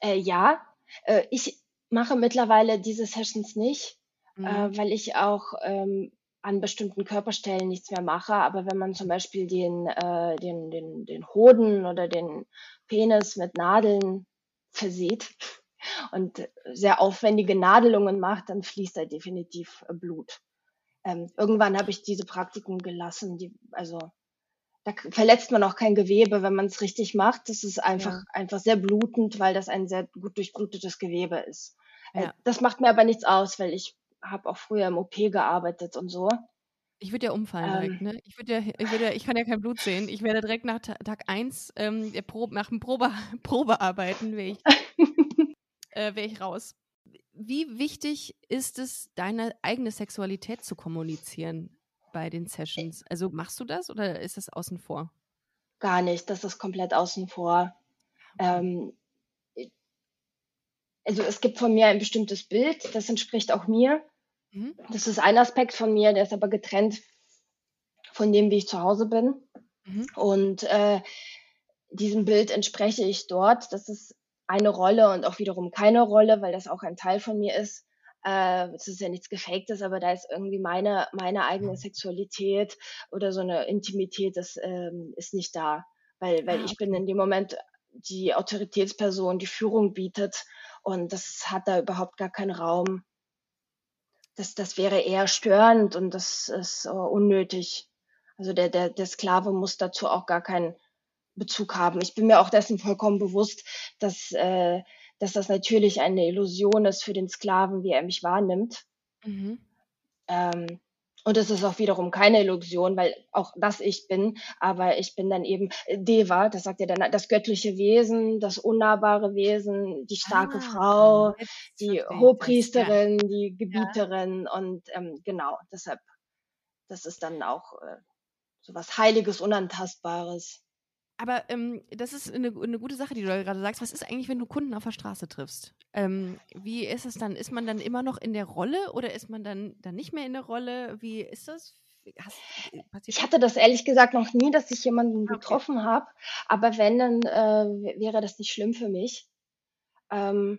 Äh, ja, äh, ich mache mittlerweile diese Sessions nicht, äh, mhm. äh, weil ich auch ähm, an bestimmten Körperstellen nichts mehr mache. Aber wenn man zum Beispiel den, äh, den, den, den Hoden oder den Penis mit Nadeln versieht, und sehr aufwendige Nadelungen macht, dann fließt da definitiv äh, Blut. Ähm, irgendwann habe ich diese Praktiken gelassen. Die, also da verletzt man auch kein Gewebe, wenn man es richtig macht. Das ist einfach, ja. einfach sehr blutend, weil das ein sehr gut durchblutetes Gewebe ist. Äh, ja. das macht mir aber nichts aus, weil ich habe auch früher im OP gearbeitet und so. Ich würde ja umfallen ähm, direkt, ne? Ich würde ja, ich würde ja, ich kann ja kein Blut sehen. Ich werde direkt nach Tag 1, ähm, nach dem Probe, <laughs> Probearbeiten, wäre ich <laughs> äh, wäre ich raus. Wie wichtig ist es, deine eigene Sexualität zu kommunizieren bei den Sessions? Also machst du das oder ist das außen vor? Gar nicht, das ist komplett außen vor. Ähm, also es gibt von mir ein bestimmtes Bild, das entspricht auch mir. Mhm. Das ist ein Aspekt von mir, der ist aber getrennt von dem, wie ich zu Hause bin. Mhm. Und äh, diesem Bild entspreche ich dort. Das ist eine Rolle und auch wiederum keine Rolle, weil das auch ein Teil von mir ist. Äh, es ist ja nichts Gefaktes, aber da ist irgendwie meine, meine eigene Sexualität oder so eine Intimität, das ähm, ist nicht da. Weil, weil ah, ich bin in dem Moment die Autoritätsperson, die Führung bietet und das hat da überhaupt gar keinen Raum. Das, das wäre eher störend und das ist uh, unnötig. Also der, der, der Sklave muss dazu auch gar keinen Bezug haben. Ich bin mir auch dessen vollkommen bewusst, dass, äh, dass das natürlich eine Illusion ist für den Sklaven, wie er mich wahrnimmt. Mhm. Ähm, und es ist auch wiederum keine Illusion, weil auch das ich bin, aber ich bin dann eben Deva, das sagt ja dann das göttliche Wesen, das unnahbare Wesen, die starke ah, Frau, die Hohepriesterin, ja. die Gebieterin ja. und ähm, genau, deshalb, das ist dann auch äh, so was Heiliges, Unantastbares. Aber ähm, das ist eine, eine, gute Sache, die du gerade sagst. Was ist eigentlich, wenn du Kunden auf der Straße triffst? Ähm, wie ist es dann? Ist man dann immer noch in der Rolle oder ist man dann, dann nicht mehr in der Rolle? Wie ist das? Hast, ich hatte das ehrlich gesagt noch nie, dass ich jemanden okay. getroffen habe. Aber wenn, dann äh, wäre das nicht schlimm für mich. Ähm,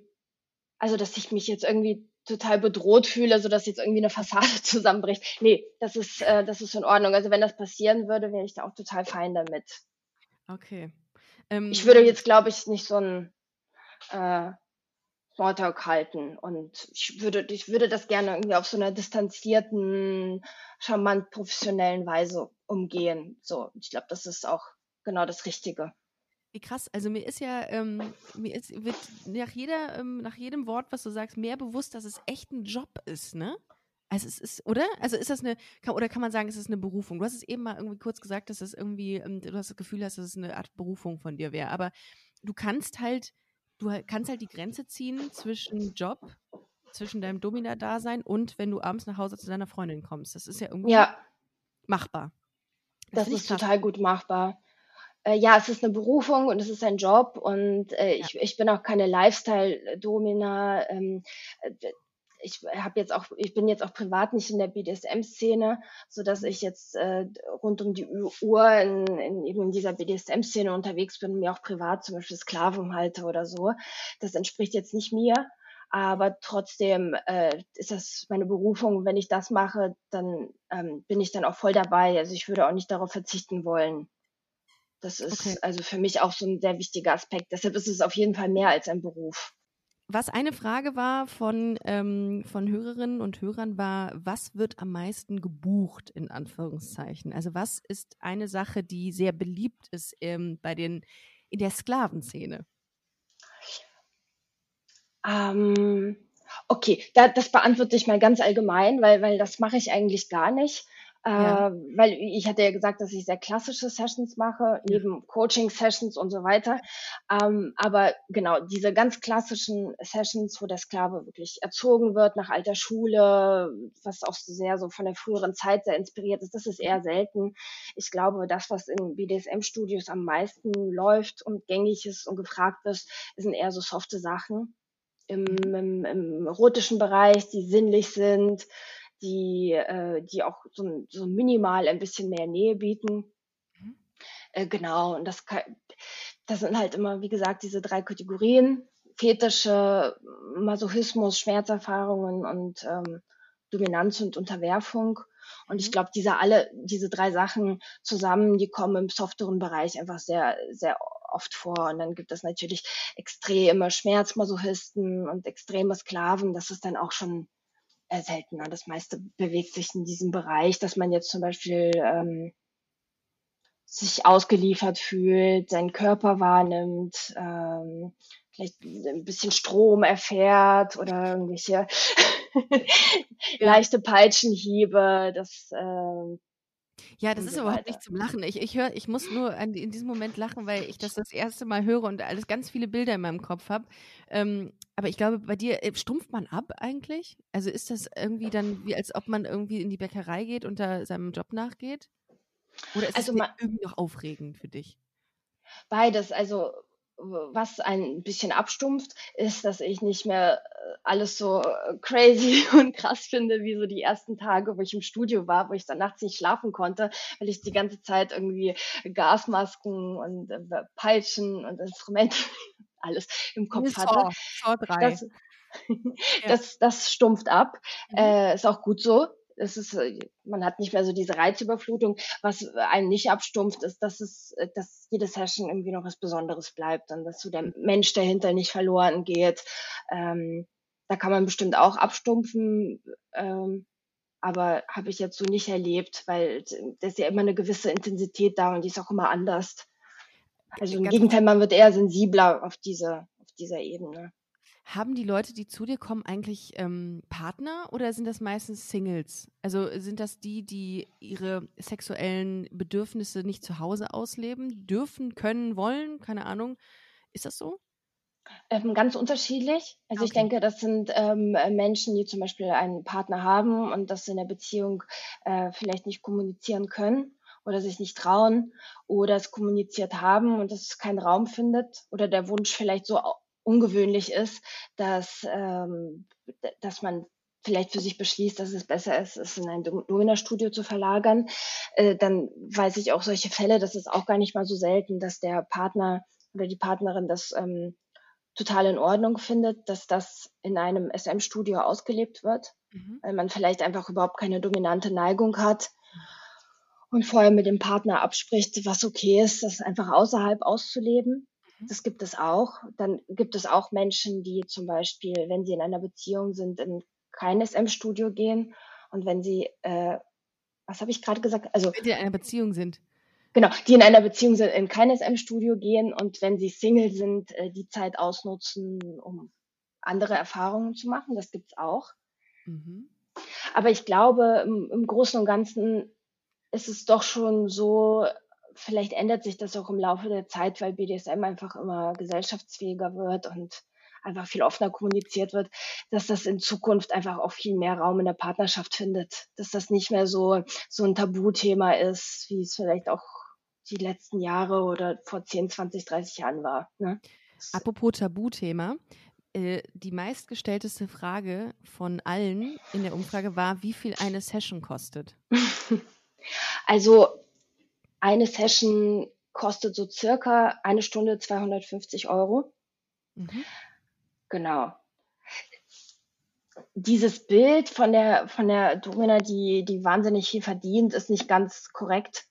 also, dass ich mich jetzt irgendwie total bedroht fühle, sodass jetzt irgendwie eine Fassade <laughs> zusammenbricht. Nee, das ist, äh, das ist in Ordnung. Also wenn das passieren würde, wäre ich da auch total fein damit. Okay. Ähm, ich würde jetzt, glaube ich, nicht so ein äh, Smalltalk halten und ich würde, ich würde das gerne irgendwie auf so einer distanzierten, charmant professionellen Weise umgehen. So, ich glaube, das ist auch genau das Richtige. Wie krass. Also mir ist ja, ähm, mir ist, wird nach jeder, ähm, nach jedem Wort, was du sagst, mehr bewusst, dass es echt ein Job ist, ne? Also es ist, oder? Also ist das eine, kann, oder kann man sagen, es ist eine Berufung? Du hast es eben mal irgendwie kurz gesagt, dass es irgendwie, ähm, du hast das Gefühl hast, dass es eine Art Berufung von dir wäre. Aber du kannst halt, du kannst halt die Grenze ziehen zwischen Job, zwischen deinem Domina-Dasein und wenn du abends nach Hause zu deiner Freundin kommst. Das ist ja irgendwie Ja, machbar. das ist total gut machbar. Äh, ja, es ist eine Berufung und es ist ein Job und äh, Ja. ich, ich bin auch keine Lifestyle-Domina. Ähm, äh, ich habe jetzt auch, ich bin jetzt auch privat nicht in der BDSM-Szene, so dass ich jetzt äh, rund um die Uhr in, in eben in dieser BDSM-Szene unterwegs bin, mir auch privat zum Beispiel Sklaven halte oder so. Das entspricht jetzt nicht mir, aber trotzdem äh, ist das meine Berufung. Wenn ich das mache, dann ähm, bin ich dann auch voll dabei. Also ich würde auch nicht darauf verzichten wollen. Das ist Okay. also für mich auch so ein sehr wichtiger Aspekt. Deshalb ist es auf jeden Fall mehr als ein Beruf. Was eine Frage war von, ähm, von Hörerinnen und Hörern war, was wird am meisten gebucht, in Anführungszeichen? Also was ist eine Sache, die sehr beliebt ist ähm, bei den, in der Sklavenszene? Ähm, okay, da, das beantworte ich mal ganz allgemein, weil, weil das mache ich eigentlich gar nicht. Äh, Ja. weil ich hatte ja gesagt, dass ich sehr klassische Sessions mache, neben Coaching-Sessions und so weiter. Ähm, aber genau, diese ganz klassischen Sessions, wo der Sklave wirklich erzogen wird nach alter Schule, was auch sehr so von der früheren Zeit sehr inspiriert ist, das ist eher selten. Ich glaube, das, was in BDSM-Studios am meisten läuft und gängig ist und gefragt ist, sind eher so softe Sachen im, im, im erotischen Bereich, die sinnlich sind, die, äh, die auch so, so minimal ein bisschen mehr Nähe bieten. Mhm. Äh, genau, und das, kann, das sind halt immer, wie gesagt, diese drei Kategorien. Fetische, Masochismus, Schmerzerfahrungen und ähm, Dominanz und Unterwerfung. Und ich Mhm. glaube, diese alle, diese drei Sachen zusammen, die kommen im softeren Bereich einfach sehr, sehr oft vor. Und dann gibt es natürlich extreme Schmerzmasochisten und extreme Sklaven. Das ist dann auch schon seltener. Das meiste bewegt sich in diesem Bereich, dass man jetzt zum Beispiel ähm, sich ausgeliefert fühlt, seinen Körper wahrnimmt, ähm, vielleicht ein bisschen Strom erfährt oder irgendwelche <laughs> leichte Peitschenhiebe. Das ähm, Ja, das ist so überhaupt nicht zum Lachen. Ich, ich höre, ich muss nur an, in diesem Moment lachen, weil ich das das erste Mal höre und alles ganz viele Bilder in meinem Kopf habe. Ähm, aber ich glaube, bei dir äh, stumpft man ab eigentlich? Also ist das irgendwie dann wie als ob man irgendwie in die Bäckerei geht und da seinem Job nachgeht? Oder ist Also ma- irgendwie noch aufregend für dich? Beides. Also was ein bisschen abstumpft, ist, dass ich nicht mehr äh, alles so äh, crazy <laughs> und krass finde, wie so die ersten Tage, wo ich im Studio war, wo ich dann nachts nicht schlafen konnte, weil ich die ganze Zeit irgendwie Gasmasken und äh, Peitschen und Instrumente <laughs> alles im Kopf hatte. Saw, Saw 3. Das, <laughs> das, das stumpft ab. Mhm. Äh, ist auch gut so. Es ist, äh, man hat nicht mehr so diese Reizüberflutung. Was einen nicht abstumpft, ist, dass es, äh, dass jede Session irgendwie noch was Besonderes bleibt und dass so der Mensch dahinter nicht verloren geht. Ähm, da kann man bestimmt auch abstumpfen, ähm, aber habe ich jetzt so nicht erlebt, weil da ist ja immer eine gewisse Intensität da und die ist auch immer anders. Also im Gegenteil, man wird eher sensibler auf diese, auf dieser Ebene. Haben die Leute, die zu dir kommen, eigentlich ähm, Partner oder sind das meistens Singles? Also sind das die, die ihre sexuellen Bedürfnisse nicht zu Hause ausleben, dürfen, können, wollen? Keine Ahnung. Ist das so? Ähm, ganz unterschiedlich. Also ich Okay. denke, das sind ähm, äh, Menschen, die zum Beispiel einen Partner haben und das in der Beziehung äh, vielleicht nicht kommunizieren können oder sich nicht trauen oder es kommuniziert haben und es keinen Raum findet oder der Wunsch vielleicht so ungewöhnlich ist, dass, ähm, dass man vielleicht für sich beschließt, dass es besser ist, es in ein Dom- Domina-Studio zu verlagern, äh, dann weiß ich auch solche Fälle, das ist auch gar nicht mal so selten, dass der Partner oder die Partnerin das ähm, total in Ordnung findet, dass das in einem SM-Studio ausgelebt wird, Mhm. weil man vielleicht einfach überhaupt keine dominante Neigung hat und vorher mit dem Partner abspricht, was okay ist, das einfach außerhalb auszuleben. Mhm. Das gibt es auch. Dann gibt es auch Menschen, die zum Beispiel, wenn sie in einer Beziehung sind, in kein SM-Studio gehen und wenn sie, äh, was habe ich gerade gesagt? Also Wenn die in einer Beziehung sind. Genau, die in einer Beziehung sind, in kein SM-Studio gehen und wenn sie Single sind, äh, die Zeit ausnutzen, um andere Erfahrungen zu machen. Das gibt's auch. Mhm. Aber ich glaube, im, im Großen und Ganzen ist es doch schon so, vielleicht ändert sich das auch im Laufe der Zeit, weil BDSM einfach immer gesellschaftsfähiger wird und einfach viel offener kommuniziert wird, dass das in Zukunft einfach auch viel mehr Raum in der Partnerschaft findet, dass das nicht mehr so, so ein Tabuthema ist, wie es vielleicht auch die letzten Jahre oder vor 10, 20, 30 Jahren war. Ne? Apropos Tabuthema, äh, die meistgestellteste Frage von allen in der Umfrage war, wie viel eine Session kostet. <laughs> also eine Session kostet so circa eine Stunde 250 Euro. Mhm. Genau. Dieses Bild von der, von der Domina, die, die wahnsinnig viel verdient, ist nicht ganz korrekt.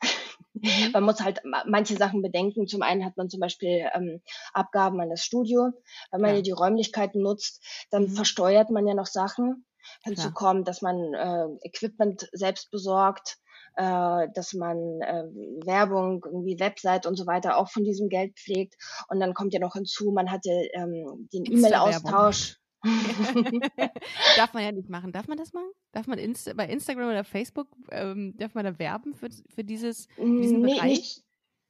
Mhm. Man muss halt manche Sachen bedenken. Zum einen hat man zum Beispiel ähm, Abgaben an das Studio. Wenn man ja. hier die Räumlichkeiten nutzt, dann mhm. versteuert man ja noch Sachen. Hinzu kommt, dass man äh, Equipment selbst besorgt, äh, dass man äh, Werbung, irgendwie Website und so weiter auch von diesem Geld pflegt. Und dann kommt ja noch hinzu, man hatte ähm, den E-Mail-Austausch. <laughs> <laughs> darf man ja nicht machen. Darf man das machen? Darf man Insta bei Instagram oder Facebook, ähm, darf man da werben für, für dieses für diesen nee, Bereich? Nicht,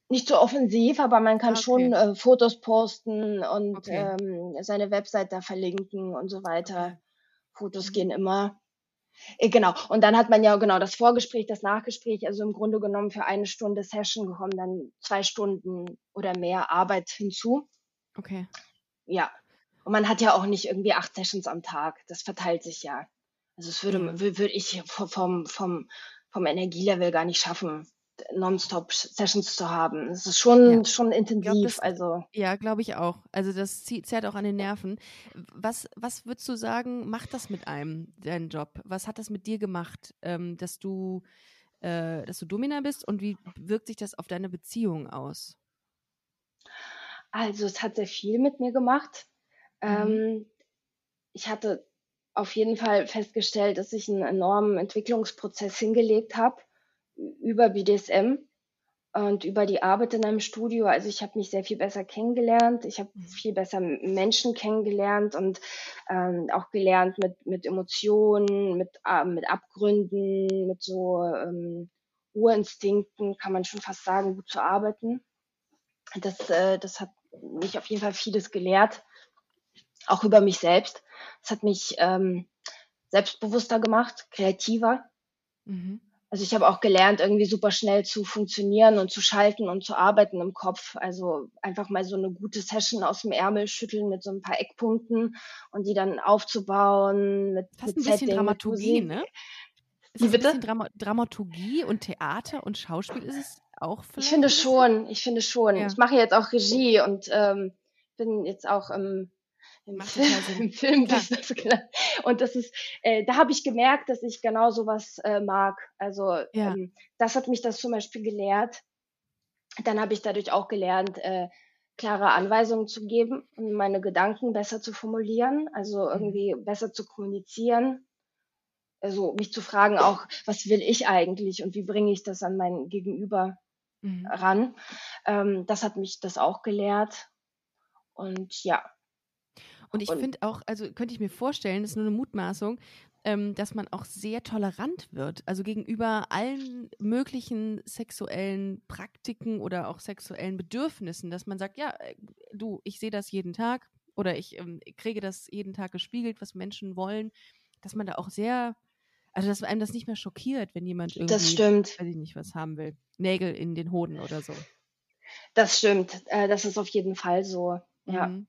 nicht so offensiv, aber man kann ah, okay. schon äh, Fotos posten und okay. ähm, seine Website da verlinken und so weiter. Fotos mhm. gehen immer. Äh, genau. Und dann hat man ja genau das Vorgespräch, das Nachgespräch, also im Grunde genommen für eine Stunde Session kommen dann zwei Stunden oder mehr Arbeit hinzu. Okay. Ja. Und man hat ja auch nicht irgendwie acht Sessions am Tag. Das verteilt sich ja. Also es würde, würde ich vom, vom, vom Energielevel gar nicht schaffen, Nonstop-Sessions zu haben. Das ist schon, ja. schon intensiv. Glaub, das, also. Ja, glaube ich auch. Also das zieht, zerrt auch an den Nerven. Was, was würdest du sagen, macht das mit einem, deinen Job? Was hat das mit dir gemacht, ähm, dass du, äh, dass du Domina bist und wie wirkt sich das auf deine Beziehung aus? Also es hat sehr viel mit mir gemacht. Mhm. Ähm, ich hatte auf jeden Fall festgestellt, dass ich einen enormen Entwicklungsprozess hingelegt habe über BDSM und über die Arbeit in einem Studio. Also ich habe mich sehr viel besser kennengelernt. Ich habe mhm. viel besser Menschen kennengelernt und ähm, auch gelernt mit, mit Emotionen, mit, äh, mit Abgründen, mit so ähm, Urinstinkten, kann man schon fast sagen, gut zu arbeiten. Das, äh, das hat mich auf jeden Fall vieles gelehrt, auch über mich selbst. Es hat mich ähm, selbstbewusster gemacht, kreativer. Mhm. Also ich habe auch gelernt, irgendwie super schnell zu funktionieren und zu schalten und zu arbeiten im Kopf. Also einfach mal so eine gute Session aus dem Ärmel schütteln mit so ein paar Eckpunkten und die dann aufzubauen mit Fast mit ein bisschen Dramaturgie, ne? Ist Wie bitte? Ein bisschen Dram Dramaturgie und Theater und Schauspiel ist es auch vielleicht? Ich finde schon, ich finde schon. Ja. Ich mache jetzt auch Regie und ähm, bin jetzt auch im im, <laughs> Film, im Filmbusiness. Genau. Und das ist, äh, da habe ich gemerkt, dass ich genau sowas äh, mag. Also ja. ähm, das hat mich das zum Beispiel gelehrt. Dann habe ich dadurch auch gelernt, äh, klare Anweisungen zu geben und meine Gedanken besser zu formulieren, also mhm. irgendwie besser zu kommunizieren. Also mich zu fragen auch, was will ich eigentlich und wie bringe ich das an mein Gegenüber mhm. ran. Ähm, das hat mich das auch gelehrt. Und ja, und ich finde auch, also könnte ich mir vorstellen, das ist nur eine Mutmaßung, ähm, dass man auch sehr tolerant wird. Also gegenüber allen möglichen sexuellen Praktiken oder auch sexuellen Bedürfnissen, dass man sagt, ja, äh, du, ich sehe das jeden Tag oder ich ähm, kriege das jeden Tag gespiegelt, was Menschen wollen, dass man da auch sehr, also dass einem das nicht mehr schockiert, wenn jemand irgendwie, das stimmt. weiß ich nicht, was haben will. Nägel in den Hoden oder so. Das stimmt. Äh, das ist auf jeden Fall so. Ja. Mhm.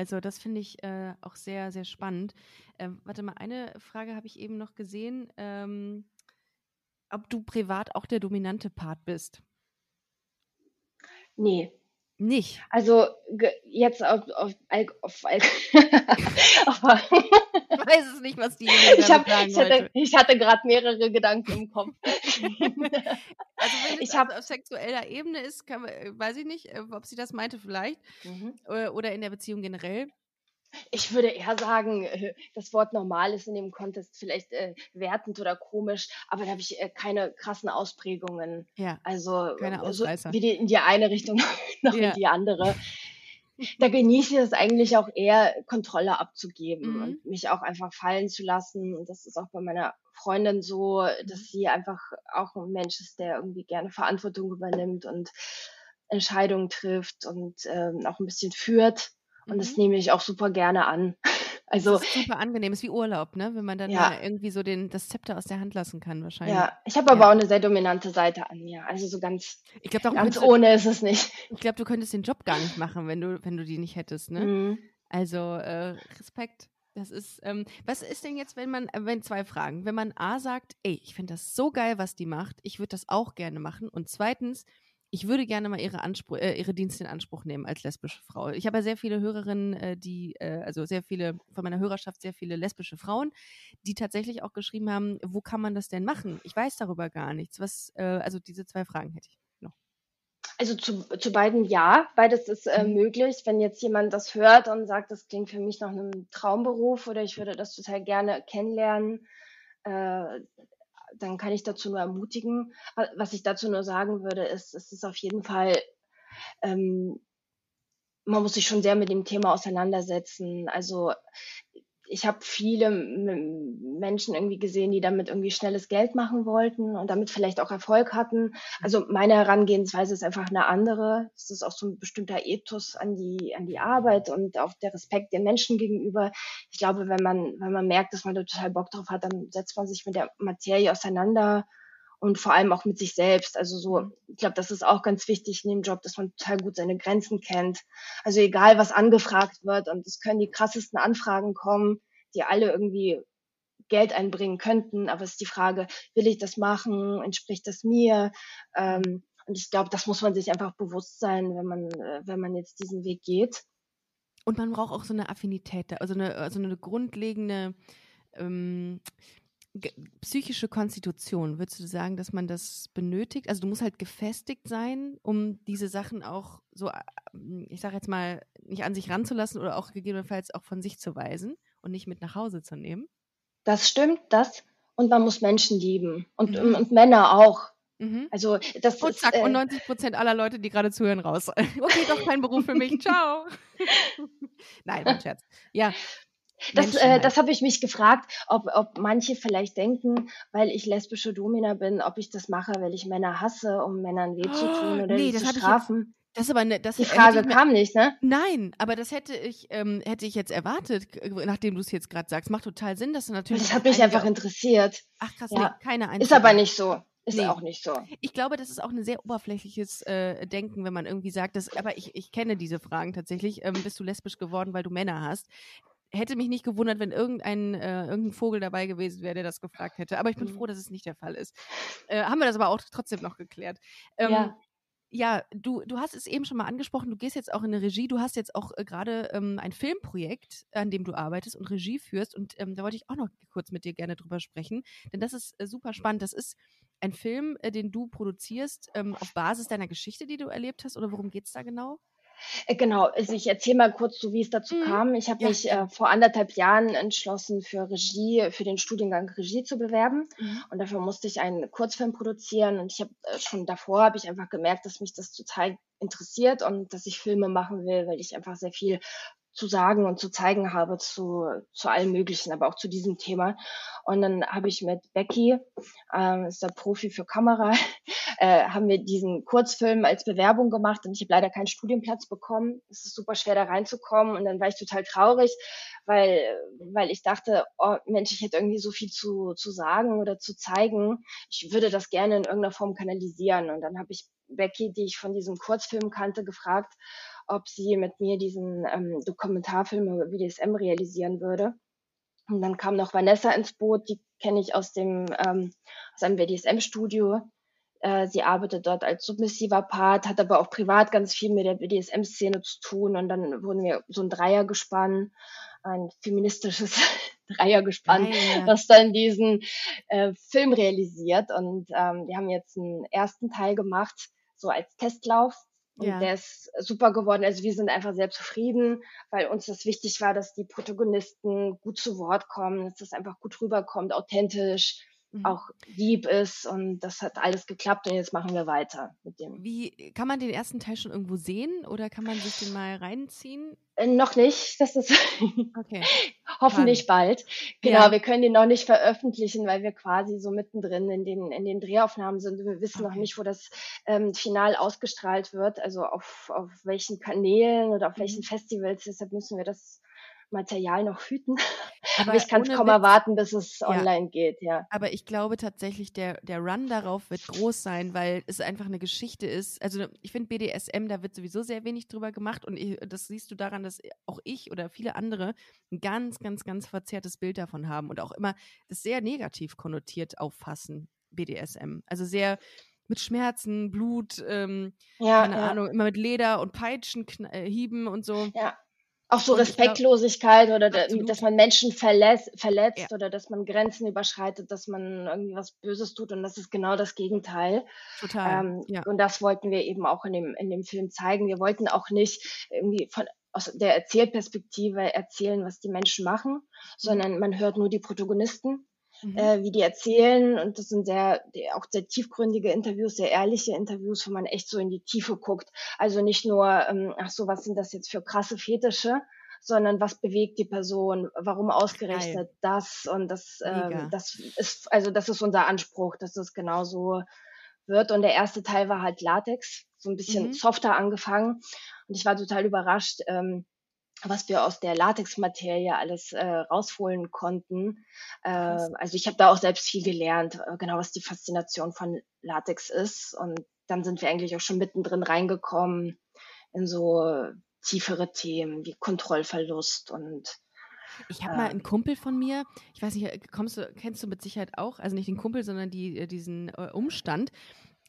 Also das finde ich äh, auch sehr, sehr spannend. Ähm, warte mal, eine Frage habe ich eben noch gesehen. Ähm, ob du privat auch der dominante Part bist? Nee. Nicht? Also jetzt auf, auf, auf, <laughs> auf <laughs> ich weiß es nicht, was die ich, hab, ich hatte, ich hatte gerade mehrere Gedanken im Kopf. <laughs> also wenn es hab, auf sexueller Ebene ist, kann, weiß ich nicht, äh, ob sie das meinte vielleicht. Mhm. Äh, oder in der Beziehung generell. Ich würde eher sagen, äh, das Wort normal ist in dem Kontext vielleicht äh, wertend oder komisch, aber da habe ich äh, keine krassen Ausprägungen. Ja. Also keine. So wie die, in die eine Richtung <laughs> noch ja. in die andere. Da genieße ich es eigentlich auch eher, Kontrolle abzugeben mhm. und mich auch einfach fallen zu lassen. Und das ist auch bei meiner Freundin so, dass mhm. sie einfach auch ein Mensch ist, der irgendwie gerne Verantwortung übernimmt und Entscheidungen trifft und ähm, auch ein bisschen führt. Und mhm. das nehme ich auch super gerne an. Also das ist super angenehm, ist wie Urlaub, ne? Wenn man dann ja. irgendwie so den, das Zepter aus der Hand lassen kann, wahrscheinlich. Ja, ich habe aber ja. auch eine sehr dominante Seite an mir. Also so ganz, ich glaub, ganz ohne ist es nicht. Ich glaube, du könntest den Job gar nicht machen, wenn du, wenn du die nicht hättest, ne? Mhm. Also äh, Respekt. Das ist, ähm, was ist denn jetzt, wenn man, äh, wenn zwei Fragen, wenn man A sagt, ey, ich finde das so geil, was die macht, ich würde das auch gerne machen. Und zweitens, ich würde gerne mal ihre, Anspruch, äh, ihre Dienste in Anspruch nehmen als lesbische Frau. Ich habe ja sehr viele Hörerinnen, äh, die, äh, also sehr viele von meiner Hörerschaft, sehr viele lesbische Frauen, die tatsächlich auch geschrieben haben, wo kann man das denn machen? Ich weiß darüber gar nichts. Was, äh, also diese zwei Fragen hätte ich noch. Also zu, zu beiden ja, beides ist äh, mhm. möglich. Wenn jetzt jemand das hört und sagt, das klingt für mich nach einem Traumberuf oder ich würde das total gerne kennenlernen, äh, dann kann ich dazu nur ermutigen. Was ich dazu nur sagen würde, ist, es ist auf jeden Fall, ähm, man muss sich schon sehr mit dem Thema auseinandersetzen. Also ich habe viele Menschen irgendwie gesehen, die damit irgendwie schnelles Geld machen wollten und damit vielleicht auch Erfolg hatten. Also meine Herangehensweise ist einfach eine andere. Es ist auch so ein bestimmter Ethos an die, an die Arbeit und auch der Respekt den Menschen gegenüber. Ich glaube, wenn man, wenn man merkt, dass man da total Bock drauf hat, dann setzt man sich mit der Materie auseinander und vor allem auch mit sich selbst. Also so, ich glaube, das ist auch ganz wichtig in dem Job, dass man total gut seine Grenzen kennt. Also egal, was angefragt wird und es können die krassesten Anfragen kommen, die alle irgendwie Geld einbringen könnten. Aber es ist die Frage, will ich das machen? Entspricht das mir? Ähm, und ich glaube, das muss man sich einfach bewusst sein, wenn man, äh, wenn man jetzt diesen Weg geht. Und man braucht auch so eine Affinität, also eine, also eine grundlegende ähm, psychische Konstitution, würdest du sagen, dass man das benötigt? Also du musst halt gefestigt sein, um diese Sachen auch so, äh, ich sage jetzt mal, nicht an sich ranzulassen oder auch gegebenenfalls auch von sich zu weisen und nicht mit nach Hause zu nehmen. Das stimmt, das. Und man muss Menschen lieben. Und, mhm. und Männer auch. Mhm. Also das und zack, äh, und 90 Prozent aller Leute, die gerade zuhören, raus. <laughs> okay, doch kein Beruf für mich. <laughs> Ciao. <laughs> Nein, mein Scherz. Ja, das, äh, das habe ich mich gefragt, ob, ob manche vielleicht denken, weil ich lesbische Domina bin, ob ich das mache, weil ich Männer hasse, um Männern weh zu tun oder nee, zu strafen. Das aber ne, das Die Frage kam nicht, ne? Nein, aber das hätte ich, ähm, hätte ich jetzt erwartet, nachdem du es jetzt gerade sagst. Macht total Sinn, dass du natürlich. Das hat mich einfach interessiert. Ach krass, ja. nee, keine einzige. Ist aber nicht so. Ist nee. auch nicht so. Ich glaube, das ist auch ein sehr oberflächliches äh, Denken, wenn man irgendwie sagt, dass, aber ich, ich kenne diese Fragen tatsächlich. Ähm, bist du lesbisch geworden, weil du Männer hast? Hätte mich nicht gewundert, wenn irgendein, äh, irgendein Vogel dabei gewesen wäre, der das gefragt hätte. Aber ich bin mhm. froh, dass es nicht der Fall ist. Äh, haben wir das aber auch trotzdem noch geklärt. Ähm, ja. Ja, du, du hast es eben schon mal angesprochen, du gehst jetzt auch in eine Regie, du hast jetzt auch äh, gerade ähm, ein Filmprojekt, an dem du arbeitest und Regie führst und ähm, da wollte ich auch noch kurz mit dir gerne drüber sprechen, denn das ist äh, super spannend. Das ist ein Film, äh, den du produzierst ähm, auf Basis deiner Geschichte, die du erlebt hast oder worum geht es da genau? Äh, genau, also ich erzähle mal kurz so, wie es dazu mhm. kam. Ich habe ja. mich äh, vor anderthalb Jahren entschlossen, für Regie, für den Studiengang Regie zu bewerben. Mhm. Und dafür musste ich einen Kurzfilm produzieren. Und ich habe äh, schon davor habe ich einfach gemerkt, dass mich das total interessiert und dass ich Filme machen will, weil ich einfach sehr viel zu sagen und zu zeigen habe zu, zu allem Möglichen, aber auch zu diesem Thema. Und dann habe ich mit Becky, ähm, ist der Profi für Kamera, äh, haben wir diesen Kurzfilm als Bewerbung gemacht und ich habe leider keinen Studienplatz bekommen. Es ist super schwer da reinzukommen und dann war ich total traurig, weil, weil ich dachte, oh Mensch, ich hätte irgendwie so viel zu, zu sagen oder zu zeigen. Ich würde das gerne in irgendeiner Form kanalisieren. Und dann habe ich Becky, die ich von diesem Kurzfilm kannte, gefragt, ob sie mit mir diesen ähm, Dokumentarfilm über BDSM realisieren würde. Und dann kam noch Vanessa ins Boot, die kenne ich aus dem ähm, aus einem BDSM-Studio. Äh, sie arbeitet dort als submissiver Part, hat aber auch privat ganz viel mit der BDSM-Szene zu tun. Und dann wurden wir so ein Dreier gespannt, ein feministisches <laughs> Dreier gespannt, Dreier. was dann diesen äh, Film realisiert. Und ähm, wir haben jetzt einen ersten Teil gemacht, so als Testlauf und ja. der ist super geworden. Also wir sind einfach sehr zufrieden, weil uns das wichtig war, dass die Protagonisten gut zu Wort kommen, dass das einfach gut rüberkommt, authentisch. Mhm. auch lieb ist und das hat alles geklappt und jetzt machen wir weiter mit dem. Wie kann man den ersten Teil schon irgendwo sehen oder kann man sich den mal reinziehen? Äh, noch nicht, das ist okay. <laughs> hoffentlich Kann. bald. Genau, ja. wir können den noch nicht veröffentlichen, weil wir quasi so mittendrin in den in den Drehaufnahmen sind. Wir wissen okay. noch nicht, wo das ähm, final ausgestrahlt wird, also auf auf welchen Kanälen oder auf welchen mhm. Festivals. Deshalb müssen wir das Material noch hüten. <laughs> Aber, Aber ich kann es kaum Witz, erwarten, bis es ja. online geht, ja. Aber ich glaube tatsächlich, der, der Run darauf wird groß sein, weil es einfach eine Geschichte ist. Also ich finde BDSM, da wird sowieso sehr wenig drüber gemacht und ich, das siehst du daran, dass auch ich oder viele andere ein ganz, ganz, ganz verzerrtes Bild davon haben und auch immer das sehr negativ konnotiert auffassen, BDSM. Also sehr mit Schmerzen, Blut, ähm, ja, keine ja. Ahnung, immer mit Leder und Peitschen, äh, Hieben und so. Ja. Auch so Respektlosigkeit glaub, oder absolut. dass man Menschen verletzt, verletzt ja. oder dass man Grenzen überschreitet, dass man irgendwie was Böses tut und das ist genau das Gegenteil. Total. Ähm, ja. Und das wollten wir eben auch in dem, in dem Film zeigen. Wir wollten auch nicht irgendwie von aus der Erzählperspektive erzählen, was die Menschen machen, mhm. sondern man hört nur die Protagonisten mhm. äh, wie die erzählen. Und das sind sehr, auch sehr tiefgründige Interviews, sehr ehrliche Interviews, wo man echt so in die Tiefe guckt. Also nicht nur, ähm, ach so, was sind das jetzt für krasse Fetische, sondern was bewegt die Person, warum ausgerechnet Geil. das und das, ähm, das ist, also das ist unser Anspruch, dass das genauso wird. Und der erste Teil war halt Latex, so ein bisschen mhm. softer angefangen. Und ich war total überrascht, ähm, was wir aus der Latexmaterie alles äh, rausholen konnten. Äh, also ich habe da auch selbst viel gelernt, äh, genau was die Faszination von Latex ist. Und dann sind wir eigentlich auch schon mittendrin reingekommen in so tiefere Themen wie Kontrollverlust und ich habe mal einen Kumpel von mir, ich weiß nicht, kommst du, kennst du mit Sicherheit auch, also nicht den Kumpel, sondern die, äh, diesen äh, Umstand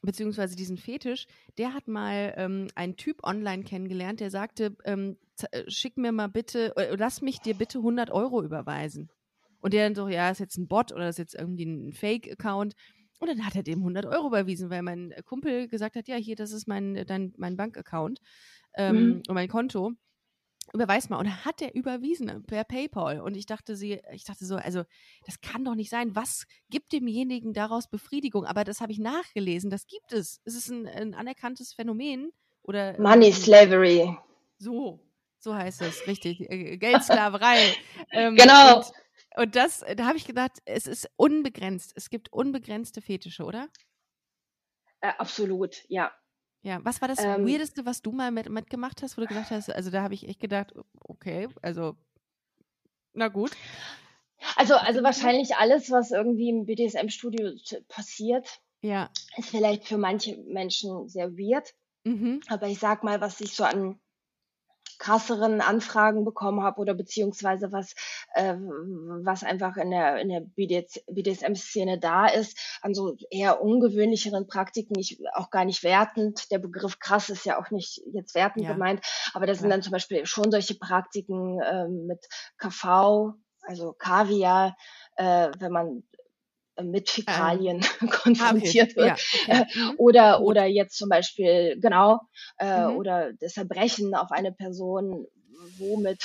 beziehungsweise diesen Fetisch, der hat mal ähm, einen Typ online kennengelernt, der sagte, ähm, äh, schick mir mal bitte, äh, lass mich dir bitte 100 Euro überweisen. Und der dann so, ja, ist jetzt ein Bot oder ist jetzt irgendwie ein Fake-Account. Und dann hat er dem 100 Euro überwiesen, weil mein Kumpel gesagt hat, ja, hier, das ist mein, dein, mein Bankaccount ähm, mhm. und mein Konto überweis mal. Und hat er überwiesen per PayPal. Und ich dachte sie, ich dachte so, also das kann doch nicht sein. Was gibt demjenigen daraus Befriedigung? Aber das habe ich nachgelesen. Das gibt es. Es ist ein, ein anerkanntes Phänomen. Oder, Money ähm, Slavery. So, so heißt es, richtig. Äh, Geldsklaverei. <laughs> ähm, genau. Und, und das, da habe ich gedacht, es ist unbegrenzt. Es gibt unbegrenzte Fetische, oder? Äh, absolut, ja. Ja, was war das ähm, Weirdeste, was du mal mit, mitgemacht hast, wo du gesagt hast, also da habe ich echt gedacht, okay, also na gut. Also, also wahrscheinlich alles, was irgendwie im BDSM-Studio passiert, ja. ist vielleicht für manche Menschen sehr weird. Mhm. Aber ich sag mal, was ich so an krasseren Anfragen bekommen habe oder beziehungsweise was, äh, was einfach in der, in der BDSM-Szene da ist, an so eher ungewöhnlicheren Praktiken, ich auch gar nicht wertend. Der Begriff krass ist ja auch nicht jetzt wertend ja. gemeint, aber das ja. sind dann zum Beispiel schon solche Praktiken äh, mit KV, also Kaviar, äh, wenn man mit Fäkalien <laughs> ähm. konfrontiert okay. wird. Ja, okay. Mhm. Oder, oder jetzt zum Beispiel, genau, äh, mhm. oder das Erbrechen auf eine Person, womit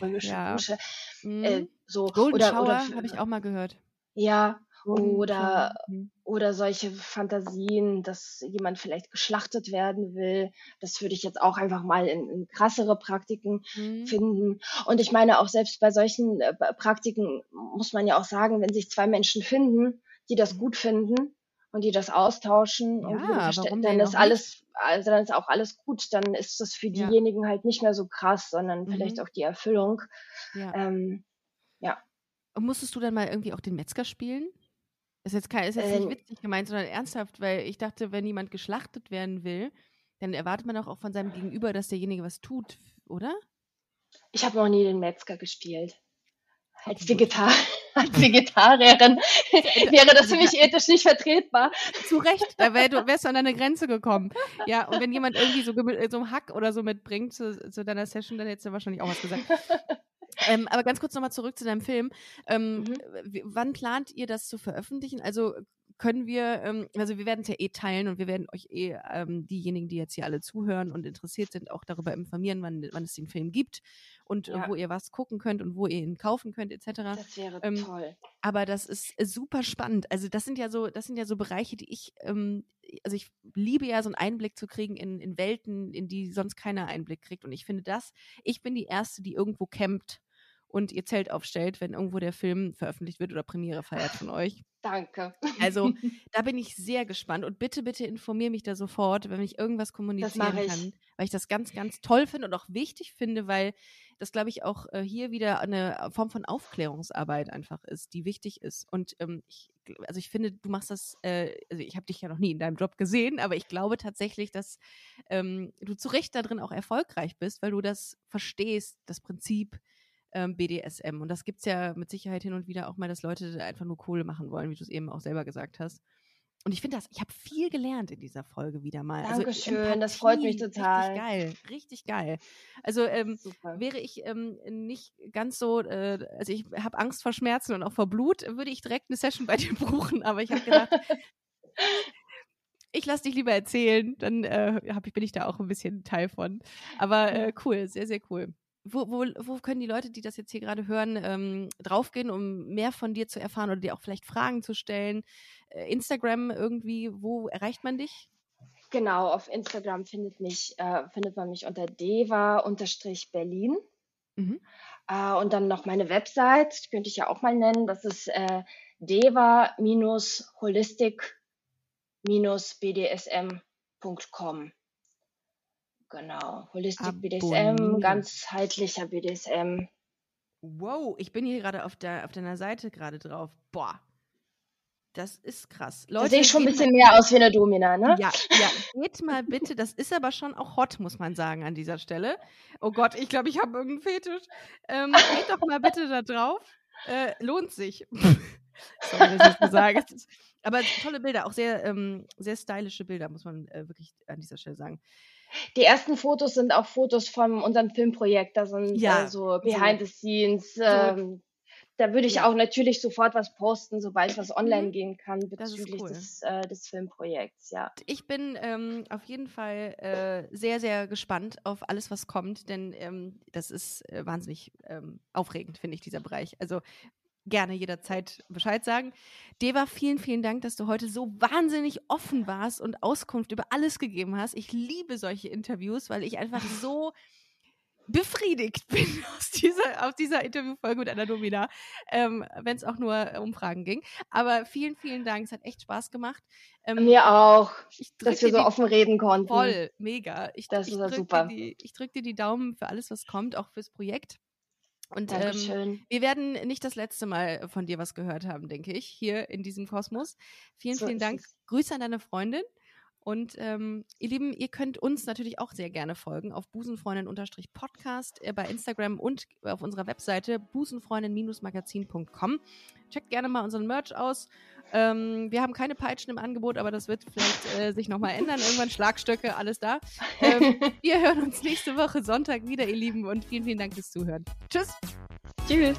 römische ja. Dusche. Mhm. Äh, so, Golden oder, Shower habe ich auch mal gehört. Ja, oder, mhm. oder solche Fantasien, dass jemand vielleicht geschlachtet werden will. Das würde ich jetzt auch einfach mal in, in krassere Praktiken mhm. finden. Und ich meine, auch selbst bei solchen äh, Praktiken muss man ja auch sagen, wenn sich zwei Menschen finden, die das gut finden und die das austauschen ja, und dann ist alles, also dann ist auch alles gut. Dann ist das für diejenigen ja. halt nicht mehr so krass, sondern mhm. vielleicht auch die Erfüllung. Ja. Ähm, ja. Und musstest du dann mal irgendwie auch den Metzger spielen? Ist jetzt, kein, ist jetzt nicht witzig gemeint, sondern ernsthaft, weil ich dachte, wenn jemand geschlachtet werden will, dann erwartet man auch von seinem Gegenüber, dass derjenige was tut, oder? Ich habe noch nie den Metzger gespielt. Als, Vegetar <laughs> als Vegetarierin wäre das für mich ethisch nicht vertretbar. Zu Recht, da wär, du, wärst du an deine Grenze gekommen. Ja, und wenn jemand irgendwie so, so einen Hack oder so mitbringt zu, zu deiner Session, dann hättest du wahrscheinlich auch was gesagt. Ähm, aber ganz kurz nochmal zurück zu deinem Film. Ähm, mhm. Wann plant ihr das zu veröffentlichen? Also können wir, ähm, also wir werden es ja eh teilen und wir werden euch eh ähm, diejenigen, die jetzt hier alle zuhören und interessiert sind, auch darüber informieren, wann, wann es den Film gibt und äh, ja. wo ihr was gucken könnt und wo ihr ihn kaufen könnt, etc. Das wäre ähm, toll. Aber das ist äh, super spannend. Also das sind ja so, das sind ja so Bereiche, die ich, ähm, also ich liebe ja so einen Einblick zu kriegen in, in Welten, in die sonst keiner Einblick kriegt. Und ich finde das, ich bin die Erste, die irgendwo campt und ihr Zelt aufstellt, wenn irgendwo der Film veröffentlicht wird oder Premiere feiert von euch. Danke. Also <laughs> da bin ich sehr gespannt und bitte, bitte informiere mich da sofort, wenn ich irgendwas kommunizieren ich. kann, weil ich das ganz, ganz toll finde und auch wichtig finde, weil das, glaube ich, auch äh, hier wieder eine Form von Aufklärungsarbeit einfach ist, die wichtig ist. Und ähm, ich, also ich finde, du machst das, äh, also ich habe dich ja noch nie in deinem Job gesehen, aber ich glaube tatsächlich, dass ähm, du zu Recht darin auch erfolgreich bist, weil du das verstehst, das Prinzip ähm, BDSM. Und das gibt es ja mit Sicherheit hin und wieder auch mal, dass Leute einfach nur Kohle machen wollen, wie du es eben auch selber gesagt hast. Und ich finde das, ich habe viel gelernt in dieser Folge wieder mal. Also Dankeschön, also, das freut mich total. Richtig geil, richtig geil. Also ähm, wäre ich ähm, nicht ganz so, äh, also ich habe Angst vor Schmerzen und auch vor Blut, würde ich direkt eine Session bei <laughs> dir buchen. Aber ich habe gedacht, ich lasse dich lieber erzählen, dann äh, hab ich, bin ich da auch ein bisschen Teil von. Aber äh, cool, sehr, sehr cool wo, wo, wo können die Leute, die das jetzt hier gerade hören, ähm, draufgehen, um mehr von dir zu erfahren oder dir auch vielleicht Fragen zu stellen? Äh, Instagram irgendwie, wo erreicht man dich? Genau, auf Instagram findet, mich, äh, findet man mich unter deva-berlin. Mhm. Äh, und dann noch meine Website, die könnte ich ja auch mal nennen. Das ist äh, deva-holistic-bdsm.com. Genau. Holistic BDSM, ganzheitlicher BDSM. Wow, ich bin hier gerade auf, der, auf deiner Seite gerade drauf. Boah. Das ist krass. Leute, da sehe ich schon ein bisschen mal, mehr aus wie eine Domina, ne? Ja, ja. Geht mal bitte, das ist aber schon auch hot, muss man sagen, an dieser Stelle. Oh Gott, ich glaube, ich habe irgendeinen Fetisch. Ähm, geht doch mal bitte da drauf. Äh, lohnt sich. <laughs> Sorry, dass ich das sage. Aber tolle Bilder, auch sehr, ähm, sehr stylische Bilder, muss man äh, wirklich an dieser Stelle sagen. Die ersten Fotos sind auch Fotos von unserem Filmprojekt. Da sind ja, äh, so Behind so. the Scenes. Ähm, da würde ich ja. auch natürlich sofort was posten, sobald was online mhm. gehen kann bezüglich cool. des, äh, des Filmprojekts, ja. Ich bin ähm, auf jeden Fall äh, sehr, sehr gespannt auf alles, was kommt, denn ähm, das ist äh, wahnsinnig ähm, aufregend, finde ich, dieser Bereich. Also gerne jederzeit Bescheid sagen. Deva, vielen, vielen Dank, dass du heute so wahnsinnig offen warst und Auskunft über alles gegeben hast. Ich liebe solche Interviews, weil ich einfach so befriedigt <laughs> bin aus dieser, aus dieser Interviewfolge mit Anna Domina, ähm, wenn es auch nur um Fragen ging. Aber vielen, vielen Dank. Es hat echt Spaß gemacht. Ähm, Mir auch, dass wir so offen reden konnten. Voll, mega. Ich, das ich ist super. Die, ich drücke dir die Daumen für alles, was kommt, auch fürs Projekt. Und ähm, wir werden nicht das letzte Mal von dir was gehört haben, denke ich, hier in diesem Kosmos. Vielen, so vielen Dank. Es. Grüße an deine Freundin. Und ähm, ihr Lieben, ihr könnt uns natürlich auch sehr gerne folgen auf busenfreundin-podcast äh, bei Instagram und auf unserer Webseite busenfreundin-magazin.com. Checkt gerne mal unseren Merch aus. Ähm, wir haben keine Peitschen im Angebot, aber das wird vielleicht äh, sich nochmal ändern. Irgendwann Schlagstöcke, alles da. Ähm, <laughs> wir hören uns nächste Woche Sonntag wieder, ihr Lieben, und vielen, vielen Dank fürs Zuhören. Tschüss. Tschüss.